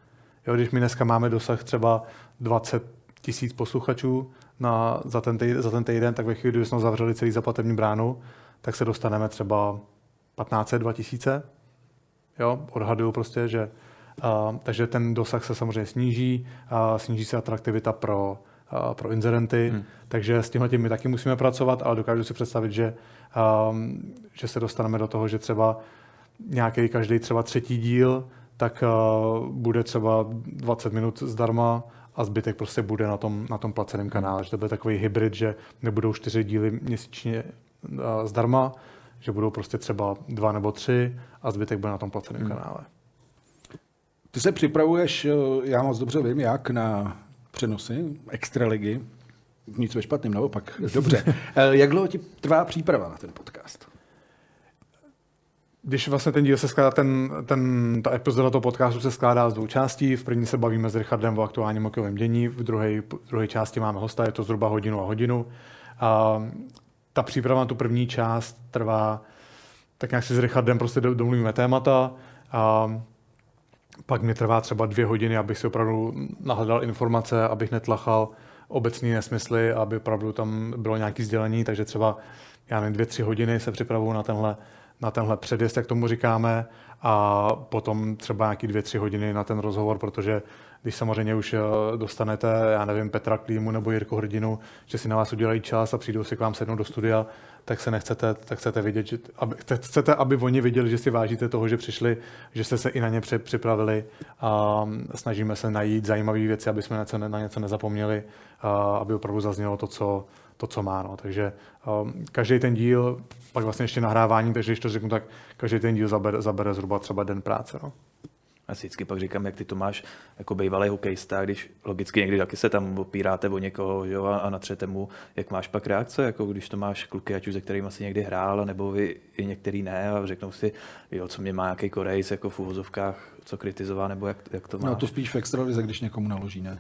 Jo, když my dneska máme dosah třeba 20 tisíc posluchačů na, za, ten týden, za ten týden, tak ve chvíli, kdy jsme zavřeli celý zaplatební bránu, tak se dostaneme třeba 15 2000. Jo, odhaduju prostě, že a, takže ten dosah se samozřejmě sníží, a sníží se atraktivita pro, a, pro inzerenty, hmm. takže s tímhle tím my taky musíme pracovat, ale dokážu si představit, že, že se dostaneme do toho, že třeba nějaký každý třeba třetí díl, tak a, bude třeba 20 minut zdarma a zbytek prostě bude na tom, na tom placeném kanále. Že to bude takový hybrid, že nebudou čtyři díly měsíčně zdarma, že budou prostě třeba dva nebo tři a zbytek bude na tom placeném hmm. kanále.
Ty se připravuješ, eh, já moc dobře vím, jak na přenosy extraligy. Nic ve špatným, naopak. Dobře. *laughs* Eh, jak dlouho ti trvá příprava na ten podcast?
Když vlastně ten díl se skládá, ten, ten, ta epizoda toho podcastu se skládá z dvou částí. V první se bavíme s Richardem o aktuálním hokejovém dění, v druhé, v druhé části máme hosta, je to zhruba hodinu a hodinu. A ta příprava na tu první část trvá, tak nějak si s Richardem prostě domluvíme témata a pak mi trvá třeba dvě hodiny, abych si opravdu nahledal informace, abych netlachal obecní nesmysly, aby opravdu tam bylo nějaké sdělení, takže třeba já nevím, dvě, tři hodiny se připravuju na tenhle, na tenhle předjezd, jak tomu říkáme, a potom třeba nějaký dvě, tři hodiny na ten rozhovor, protože když samozřejmě už eh, dostanete, já nevím, Petra Klímu nebo Jirku Hrdinu, že si na vás udělají čas a přijdou si k vám sednout do studia, tak se nechcete, tak chcete vidět, že, aby, chcete, aby oni viděli, že si vážíte toho, že přišli, že jste se i na ně připravili a snažíme se najít zajímavé věci, aby jsme na něco nezapomněli, a aby opravdu zaznělo to, co, to, co má. No. Takže um, každý ten díl, pak vlastně ještě nahrávání, takže když to řeknu, tak každý ten díl zabere, zabere zhruba třeba den práce. No.
A vždycky pak říkám, jak ty to máš jako bývalý hokejista, když logicky někdy taky se tam opíráte o někoho jo, a natřete mu, jak máš pak reakce, jako když to máš kluky, ať už se kterými asi někdy hrál, nebo vy i některý ne a řeknou si, jo, co mě má nějaký korejs jako v uvozovkách, co kritizová, nebo jak, jak to má.
No to spíš v extralize, když někomu naloží, ne?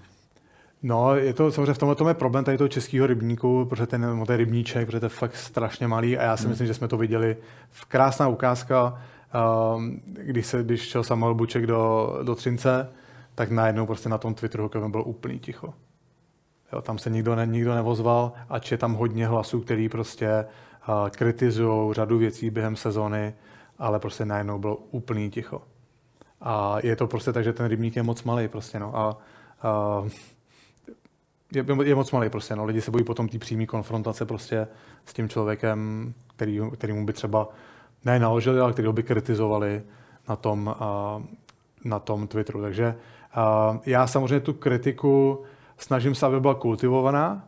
No, je to samozřejmě v tomhle tom je problém tady toho českého rybníku, protože ten, ten rybníček, protože to je fakt strašně malý a já si hmm. myslím, že jsme to viděli. V krásná ukázka, když, se, když šel Samuel Buček do, do Třince, tak najednou prostě na tom Twitteru hokejovém bylo úplný ticho. Jo, tam se nikdo, ne, nikdo nevozval, ač je tam hodně hlasů, který prostě uh, kritizují řadu věcí během sezóny, ale prostě najednou bylo úplný ticho. A je to prostě tak, že ten rybník je moc malý prostě, no. A, uh, je, je moc malý prostě, no. Lidi se bojí potom té přímé konfrontace prostě s tím člověkem, který, kterýmu by třeba ne naložili, ale který by kritizovali na tom, uh, na tom Twitteru. Takže uh, já samozřejmě tu kritiku snažím se, aby byla kultivovaná,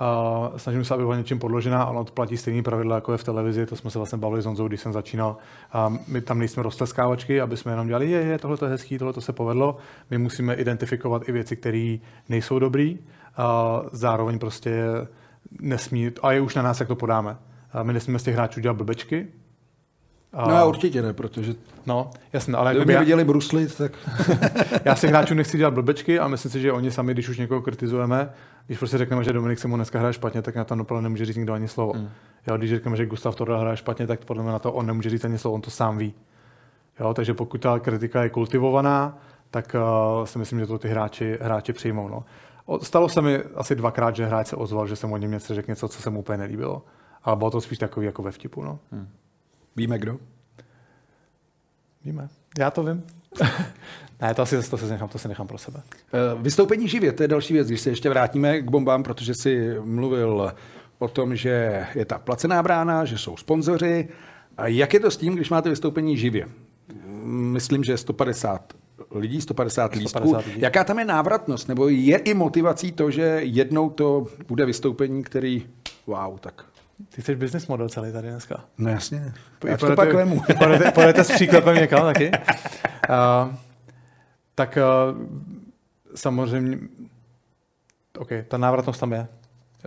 Uh, snažím se, aby byla něčím podložená, ale to platí stejný pravidla, jako je v televizi, to jsme se vlastně bavili s Honzou, když jsem začínal. Uh, my tam nejsme roztleskávačky, aby jsme jenom dělali, je, je, tohle je hezký, tohle to se povedlo. My musíme identifikovat i věci, které nejsou dobrý, zároveň prostě nesmí, a je už na nás, jak to podáme. My nesmíme z těch hráčů dělat blbečky,
a... No určitě ne, protože
no, jasně, ale
kdyby já... viděli bruslit, tak... *laughs*
já si hráčů nechci dělat blbečky a myslím si, že oni sami, když už někoho kritizujeme, když prostě řekneme, že Dominik se mu dneska hraje špatně, tak na to opravdu nemůže říct nikdo ani slovo. Mm. Jo, když řekneme, že Gustav Torda hraje špatně, tak podle mě na to on nemůže říct ani slovo, on to sám ví. Jo, takže pokud ta kritika je kultivovaná, tak uh, si myslím, že to ty hráči, hráči přijmou. No. Stalo se mi asi dvakrát, že hráč se ozval, že jsem o něm něco řekl něco, co se mu úplně nelíbilo. Ale bylo to spíš takový jako ve vtipu. No. Hmm.
Víme kdo?
Víme. Já to vím. *laughs* ne, to asi to si nechám, to si nechám pro sebe.
Uh, vystoupení živě, to je další věc, když se ještě vrátíme k bombám, protože si mluvil o tom, že je ta placená brána, že jsou sponzoři. A jak je to s tím, když máte vystoupení živě? Myslím, že 150 lidí, 150 lístků. Lidí. Jaká tam je návratnost? Nebo je i motivací to, že jednou to bude vystoupení, který, wow, tak
ty jsi business model celý tady dneska.
No jasně.
Já to pak vemu. Pojďte s příklepem někam taky. Uh, tak uh, samozřejmě, OK, ta návratnost tam je.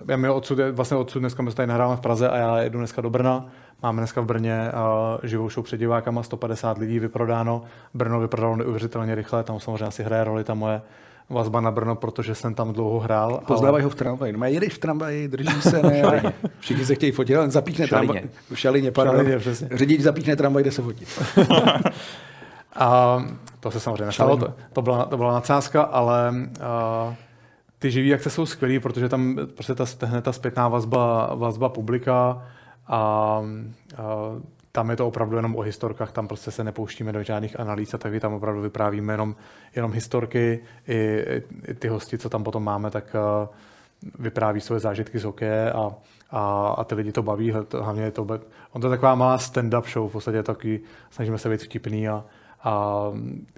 Já mi odsud, vlastně odsud dneska my se tady nahráváme v Praze a já jedu dneska do Brna. Máme dneska v Brně uh, živou show před divákama, 150 lidí vyprodáno. Brno vyprodalo neuvěřitelně rychle, tam samozřejmě asi hraje roli ta moje vazba na Brno, protože jsem tam dlouho hrál.
Poznávají ale... ho v tramvaji. No, jedeš v tramvaji, drží se, ne, všichni se chtějí fotit, ale zapíchne tramvaj. V šalině, pardon. Šalině, přesně. Řidič zapíchne tramvaj, jde se fotit. *laughs*
a to se samozřejmě nestalo, to, to, byla, to byla nadsázka, ale uh, ty živý akce jsou skvělý, protože tam prostě ta, hned ta zpětná vazba, vazba publika a, a tam je to opravdu jenom o historkách, tam prostě se nepouštíme do žádných analýz a taky tam opravdu vyprávíme jenom, jenom historky. I, I ty hosti, co tam potom máme, tak uh, vypráví svoje zážitky z hokeje a, a, a ty lidi to baví. Hlavně je to, on to je taková malá stand-up show, v podstatě taky snažíme se být vtipný a, a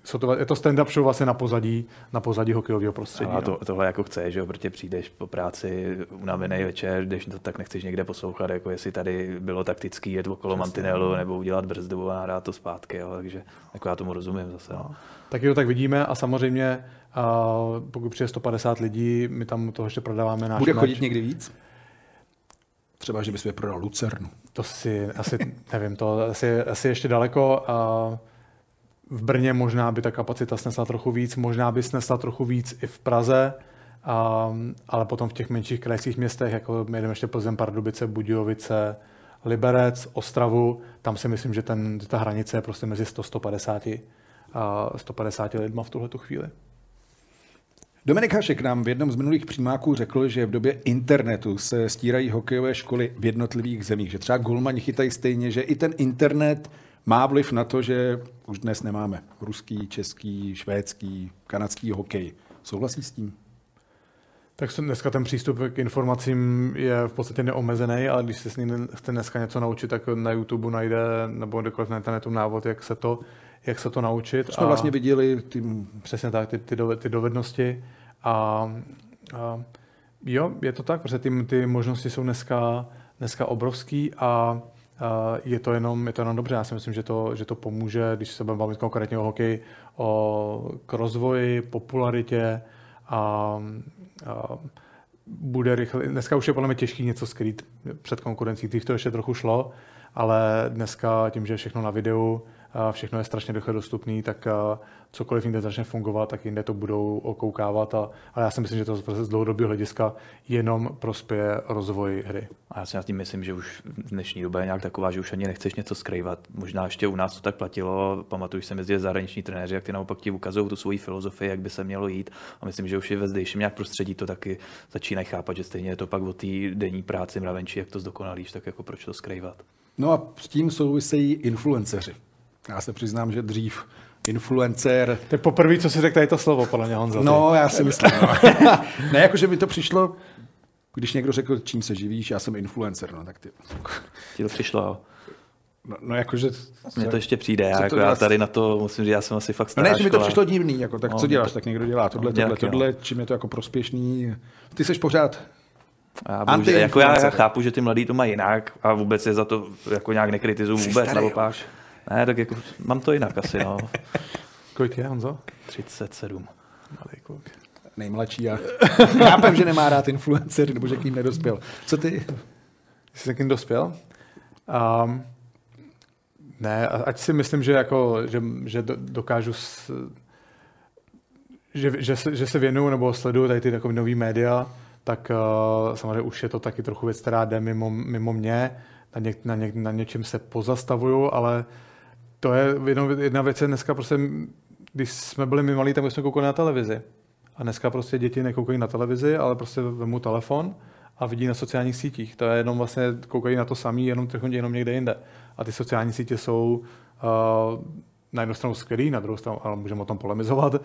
jsou to, je to stand-up show vlastně na pozadí, na pozadí hokejového prostředí.
A to, no. tohle jako chceš, že jo, protože přijdeš po práci unavený večer, když to tak nechceš někde poslouchat, jako jestli tady bylo taktický jet okolo Přesně. mantinelu no. nebo udělat brzdu a nahrát to zpátky, jo, takže jako já tomu rozumím zase. No.
Taky to tak vidíme a samozřejmě a pokud přijde 150 lidí, my tam toho ještě prodáváme náš
Bude chodit někdy víc? Třeba, že bys prodal Lucernu.
To si asi, nevím, to asi, asi ještě daleko. A v Brně možná by ta kapacita snesla trochu víc, možná by snesla trochu víc i v Praze, a, ale potom v těch menších krajských městech, jako my jdeme ještě Plzeň, Pardubice, Budějovice, Liberec, Ostravu, tam si myslím, že ten, ta hranice je prostě mezi 100-150 a 150 lidma v tuhle chvíli.
Dominik Hašek nám v jednom z minulých přímáků řekl, že v době internetu se stírají hokejové školy v jednotlivých zemích, že třeba golmani chytají stejně, že i ten internet má vliv na to, že už dnes nemáme ruský, český, švédský, kanadský hokej. Souhlasí s tím?
Tak dneska ten přístup k informacím je v podstatě neomezený, ale když se s ním chce dneska něco naučit, tak na YouTube najde nebo kdekoliv na internetu návod, jak se to, jak se to naučit. To
jsme a vlastně viděli. Ty...
Přesně tak, ty, ty, ty dovednosti. A, a jo, je to tak, protože ty, ty možnosti jsou dneska, dneska obrovský a je to jenom, je to jenom dobře. Já si myslím, že to, že to pomůže, když se budeme bavit konkrétně o hokeji, o, k rozvoji, popularitě a, a bude rychle. Dneska už je podle mě těžký něco skrýt před konkurencí. Dřív to ještě trochu šlo, ale dneska tím, že je všechno na videu, všechno je strašně rychle dostupný, tak cokoliv jinde začne fungovat, tak jinde to budou okoukávat. A, ale já si myslím, že to z dlouhodobého hlediska jenom prospěje rozvoj hry.
A já si na tím myslím, že už v dnešní době je nějak taková, že už ani nechceš něco skrývat. Možná ještě u nás to tak platilo. Pamatuju, že jsem jezdil zahraniční trenéři, jak ty naopak ti ukazují tu svoji filozofii, jak by se mělo jít. A myslím, že už i ve zdejším nějak prostředí to taky začínají chápat, že stejně je to pak o té denní práci mravenčí, jak to zdokonalíš, tak jako proč to skrývat.
No a s tím souvisejí influenceři. Já se přiznám, že dřív influencer.
To je poprvé, co si řekl tady to slovo, podle mě Honzo.
No, já si myslím. No. *laughs* ne, jakože mi to přišlo, když někdo řekl, čím se živíš, já jsem influencer, no tak ty.
Ti to přišlo, jo.
No, no jakože...
Mně to ještě přijde, já, jako já tady na to musím říct, já jsem asi fakt stará
No ne, že mi to přišlo divný, jako, tak no, co děláš, to... tak někdo dělá tohle, tohle, tohle, čím je to jako prospěšný. Ty jsi pořád
já, bohužel, jako já, já chápu, že ty mladí to mají jinak a vůbec je za to jako nějak nekritizuju vůbec, starý, naopak. Ne, tak jako mám to jinak asi, no. *laughs*
Kolik je, Honzo?
37.
Malý kluk.
Nejmladší a *laughs* chápem, že nemá rád influencer, nebo že k ním nedospěl. Co ty?
Jsi k ním dospěl? Um, ne, ať si myslím, že, jako, že, že dokážu s, že, že, se, že se věnuju nebo sleduju tady ty takové nový média, tak uh, samozřejmě už je to taky trochu věc, která jde mimo, mimo mě. Na, něk, na, něk, na něčem se pozastavuju, ale to je jedna, jedna věc, je dneska prostě, když jsme byli my malí, tak jsme koukali na televizi. A dneska prostě děti nekoukají na televizi, ale prostě vemu telefon a vidí na sociálních sítích. To je jenom vlastně, koukají na to samý, jenom jenom někde jinde. A ty sociální sítě jsou uh, na jednu stranu skvělý, na druhou stranu, ale můžeme o tom polemizovat, uh,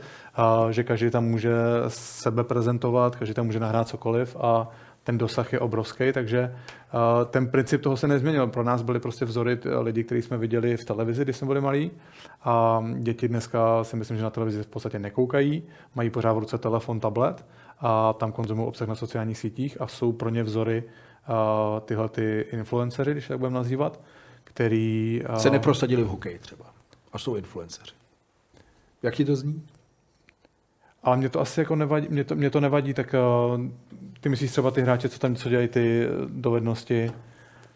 že každý tam může sebe prezentovat, každý tam může nahrát cokoliv a ten dosah je obrovský, takže uh, ten princip toho se nezměnil. Pro nás byly prostě vzory lidí, kteří jsme viděli v televizi, když jsme byli malí. A děti dneska si myslím, že na televizi v podstatě nekoukají, mají pořád v ruce telefon, tablet a tam konzumují obsah na sociálních sítích a jsou pro ně vzory uh, tyhle ty influencery, když tak budeme nazývat, který...
Se neprosadili v hokeji třeba a jsou influenceři. Jak ti to zní?
Ale mě to asi jako nevadí, mě to, mě to nevadí, tak uh, ty myslíš třeba ty hráče, co tam co dělají ty eh, dovednosti?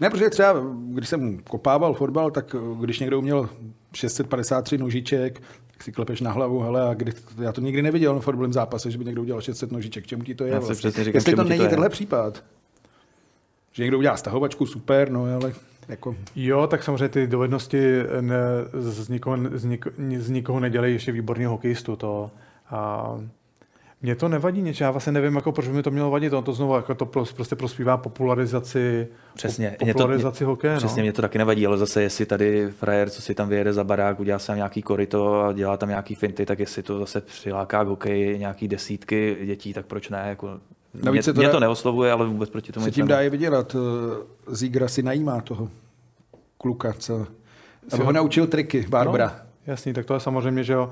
Ne, protože třeba, když jsem kopával fotbal, tak když někdo uměl 653 nožiček, tak si klepeš na hlavu, hele, a kdy, já to nikdy neviděl na fotbalovém zápase, že by někdo udělal 600 nožiček, čemu ti to je?
Já
Vlastně?
přesně říkám,
Jestli to není
to
tenhle případ. Že někdo udělá stahovačku, super, no ale jako...
Jo, tak samozřejmě ty dovednosti ne, z, nikoho, z, niko, z nikoho nedělají ještě výborný hokejistu. To, a, mně to nevadí něče, já vlastně nevím, jako, proč by mi to mělo vadit, on to znovu jako to pros- prostě prospívá popularizaci,
Přesně.
po-
Mě to-
popularizaci hokeje.
Přesně,
no.
mě to taky nevadí, ale zase jestli tady frajer, co si tam vyjede za barák, udělá si tam nějaký korito a dělá tam nějaký finty, tak jestli to zase přiláká k hokeji nějaký desítky dětí, tak proč ne? Jako,
Navíc
mě,
se to
mě
dá-
to neoslovuje, ale vůbec proti tomu
Se
nic
tím dá i vydělat. Eh, Zígra si najímá toho kluka, co... Aby ho naučil triky, Barbara.
No, jasný, tak to je samozřejmě, že uh,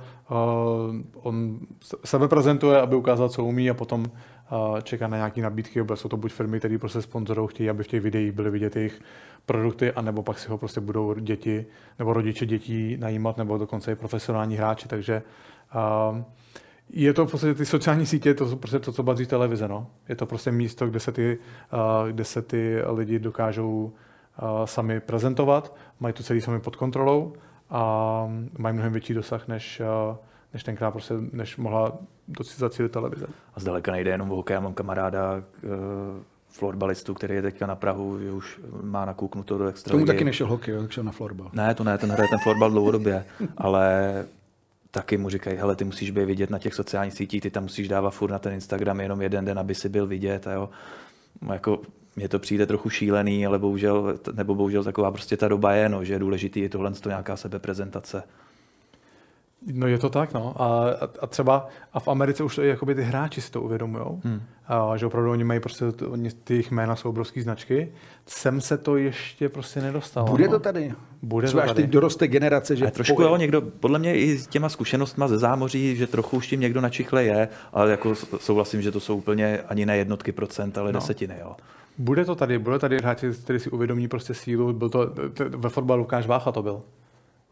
on se- sebe prezentuje, aby ukázal, co umí a potom uh, čeká na nějaké nabídky, nebo jsou to buď firmy, které prostě sponzorují, chtějí, aby v těch videích byly vidět jejich produkty, anebo pak si ho prostě budou děti nebo rodiče dětí najímat, nebo dokonce i profesionální hráči, takže uh, je to prostě ty sociální sítě, to jsou prostě to, co bazí televize, no. Je to prostě místo, kde se ty, kde se ty lidi dokážou sami prezentovat, mají to celý sami pod kontrolou a mají mnohem větší dosah, než, uh, než tenkrát prostě, než mohla zacílit televize.
A zdaleka nejde jenom o hokej. Já mám kamaráda, uh, florbalistu, který je teďka na Prahu, že už má nakouknuto do extra.
tomu taky nešel hokej, tak šel na florbal.
Ne, to ne, ten hraje ten florbal dlouhodobě, ale taky mu říkají, hele, ty musíš být vidět na těch sociálních sítích, ty tam musíš dávat furt na ten Instagram jenom jeden den, aby si byl vidět. A jo. Jako, mně to přijde trochu šílený, ale bohužel, nebo bohužel taková prostě ta doba je, no, že je důležitý je tohle to nějaká sebeprezentace.
No je to tak, no. A, a, a třeba a v Americe už to i jakoby ty hráči si to uvědomují. Hmm. A, že opravdu oni mají prostě, oni, ty jejich jména jsou obrovský značky. Sem se to ještě prostě nedostalo.
Bude
no.
to tady.
Bude
Třeba
to
až
tady.
teď doroste generace, že
Ale trošku jo, někdo, podle mě i s těma zkušenostma ze zámoří, že trochu už tím někdo načichle je, ale jako souhlasím, že to jsou úplně ani ne jednotky procent, ale no. desetiny. Jo.
Bude to tady, bude tady hráči, který si uvědomí prostě sílu. Byl to, ve fotbalu Lukáš Vácha to byl.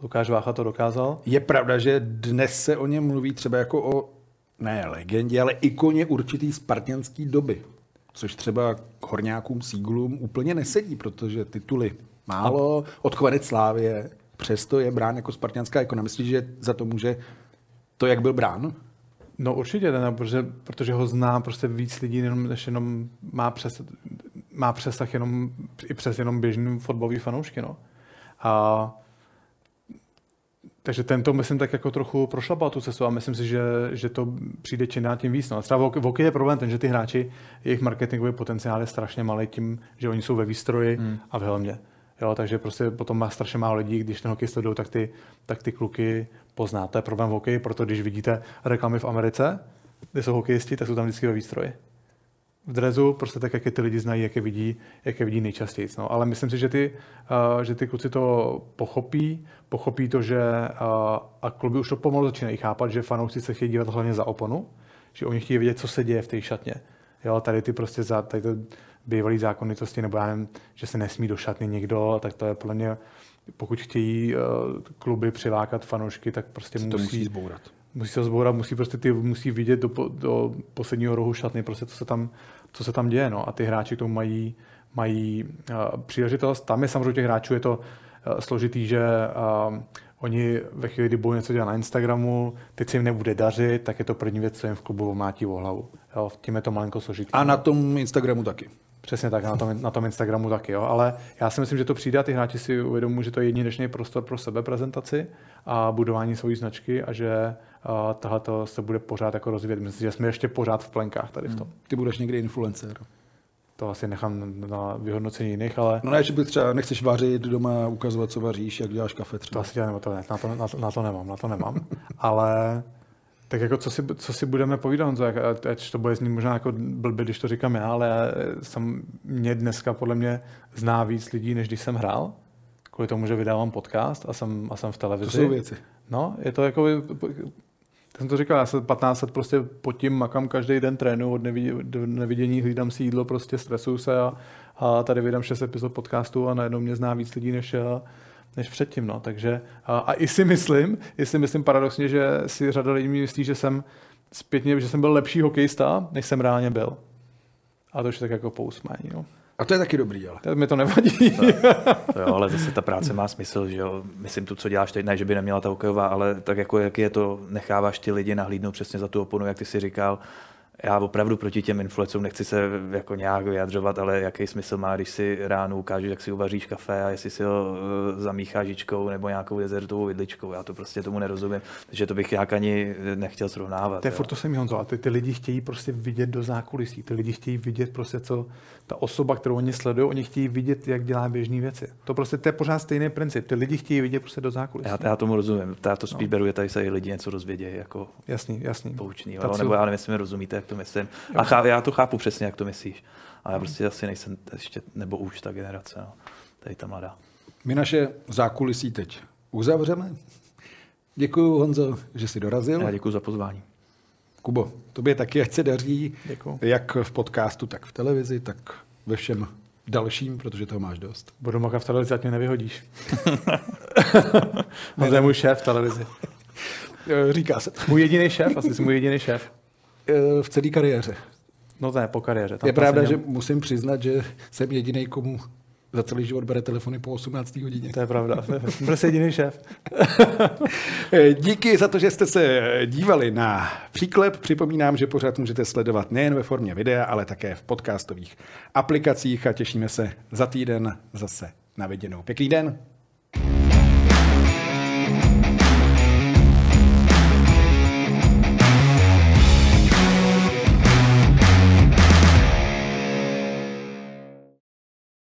Lukáš Vácha to dokázal.
Je pravda, že dnes se o něm mluví třeba jako o, ne legendě, ale ikoně určitý spartianský doby. Což třeba k horňákům, síglům úplně nesedí, protože tituly málo, odchovanec Slávě, přesto je brán jako spartianská ikona. Myslíš, že za to může to, jak byl brán?
No určitě, ne, protože, protože ho zná prostě víc lidí, než jenom má, přes, má přesah jenom, i přes jenom běžný fotbalový fanoušky. No. A, takže tento, myslím, tak jako trochu prošlapal tu cestu a myslím si, že, že to přijde čím dál tím víc. No. A třeba v hokeji je problém ten, že ty hráči, jejich marketingový potenciál je strašně malý tím, že oni jsou ve výstroji hmm. a v helmě. Jo, takže prostě potom má strašně málo lidí, když ten hokej sledují, tak ty, tak ty kluky pozná. To je problém v hokeji, proto když vidíte reklamy v Americe, kde jsou hokejisti, tak jsou tam vždycky ve výstroji. V drezu, prostě tak, jak je ty lidi znají, jak je vidí, jak je vidí nejčastěji. No. Ale myslím si, že ty, uh, že ty kluci to pochopí, pochopí to, že uh, a kluby už to pomalu začínají chápat, že fanoušci se chtějí dívat hlavně za oponu, že oni chtějí vědět, co se děje v té šatně. Jo, tady ty prostě za, tady to bývalý zákonitosti, nebo já nevím, že se nesmí do šatny někdo, tak to je podle mě, pokud chtějí uh, kluby přilákat fanoušky, tak prostě
To
musí,
musí zbourat.
musí se zbourat, musí prostě ty musí vidět do, do posledního rohu šatny, prostě co se tam, co se tam děje. No. A ty hráči k tomu mají, mají uh, příležitost. Tam je samozřejmě těch hráčů je to uh, složitý, že uh, oni ve chvíli, kdy budou něco dělat na Instagramu, teď se jim nebude dařit, tak je to první věc, co jim v klubu omlátí o hlavu. Jo, tím je to malinko složitý.
A na tom Instagramu taky.
Přesně tak, na tom, na tom Instagramu taky, jo. Ale já si myslím, že to přijde a ty hráči si uvědomují, že to je jedinečný prostor pro sebeprezentaci a budování své značky a že tohle se bude pořád jako rozvíjet. Myslím, že jsme ještě pořád v plenkách tady v tom.
Ty budeš někdy influencer.
To asi nechám na vyhodnocení jiných, ale
No ne, že by třeba nechceš vařit doma, ukazovat, co vaříš, jak děláš kafe
to
třeba.
asi dělat, nebo to ne, na to, na, to, na to nemám, na to nemám. *laughs* ale tak jako co si, co si budeme povídat, Honzo, ať to bude znít možná jako blbě, když to říkám já, ale jsem, mě dneska podle mě zná víc lidí, než když jsem hrál, kvůli tomu, že vydávám podcast a jsem, a jsem v
To
televizi.
jsou věci.
No, je to jako, tak jsem to říkal, já se 15 let prostě pod tím makám každý den trénu od nevidění, hlídám si jídlo, prostě stresuju se a, a tady vydám 6 epizod podcastu a najednou mě zná víc lidí než, a- než předtím. No. Takže, a, a, i si myslím, i si myslím paradoxně, že si řada lidí myslí, že jsem zpětně, že jsem byl lepší hokejista, než jsem reálně byl. A to už je tak jako pousmání. No.
A to je taky dobrý, ale.
Tak mi to nevadí. *laughs*
To jo, ale zase ta práce má smysl, že jo. Myslím, tu, co děláš teď, ne, že by neměla ta hokejová, ale tak jako jak je to, necháváš ty lidi nahlídnout přesně za tu oponu, jak ty si říkal, já opravdu proti těm influencům nechci se jako nějak vyjadřovat, ale jaký smysl má, když si ráno ukážeš, jak si uvaříš kafe a jestli si ho eh, zamícháš žičkou nebo nějakou dezertovou vidličkou. Já to prostě tomu nerozumím, takže to bych jak ani nechtěl srovnávat.
To je furt to samý Honzo, a ty, ty lidi chtějí prostě vidět do zákulisí, ty lidi chtějí vidět prostě, co ta osoba, kterou oni sledují, oni chtějí vidět, jak dělá běžné věci. To prostě to je pořád stejný princip. Ty lidi chtějí vidět prostě do zákulisí.
Já, já tomu rozumím. Já to spíš beru, že tady se i lidi něco dozvědějí jako
Jasný, jasný.
poučný.
Cíl-
nebo já nevím, jestli mi rozumíte, jak to myslím. A chá, já to chápu přesně, jak to myslíš. A já prostě asi nejsem ještě, nebo už ta generace, no. tady ta mladá.
My naše zákulisí teď uzavřeme. Děkuji, Honzo, že jsi dorazil.
Já děkuji za pozvání.
Kubo, tobě taky, ať se daří,
Děkuju.
jak v podcastu, tak v televizi, tak ve všem dalším, protože toho máš dost.
Budu mokat v televizi, ať mě nevyhodíš. Honzo *laughs* je můj šéf v televizi.
Eh, Říká se
Můj jediný šéf, asi jsi můj jediný šéf.
Eh, v celé kariéře.
No to ne, po kariéře. Tam
Je pravda,
jsem
že musím přiznat, že jsem jediný, komu za celý život bere telefony po 18. hodině.
To je pravda. *laughs* Byl jsi jediný šéf. *laughs*
Eh, Díky za to, že jste se dívali na příklep. Připomínám, že pořád můžete sledovat nejen ve formě videa, ale také v podcastových aplikacích a těšíme se za týden zase na viděnou. Pěkný den.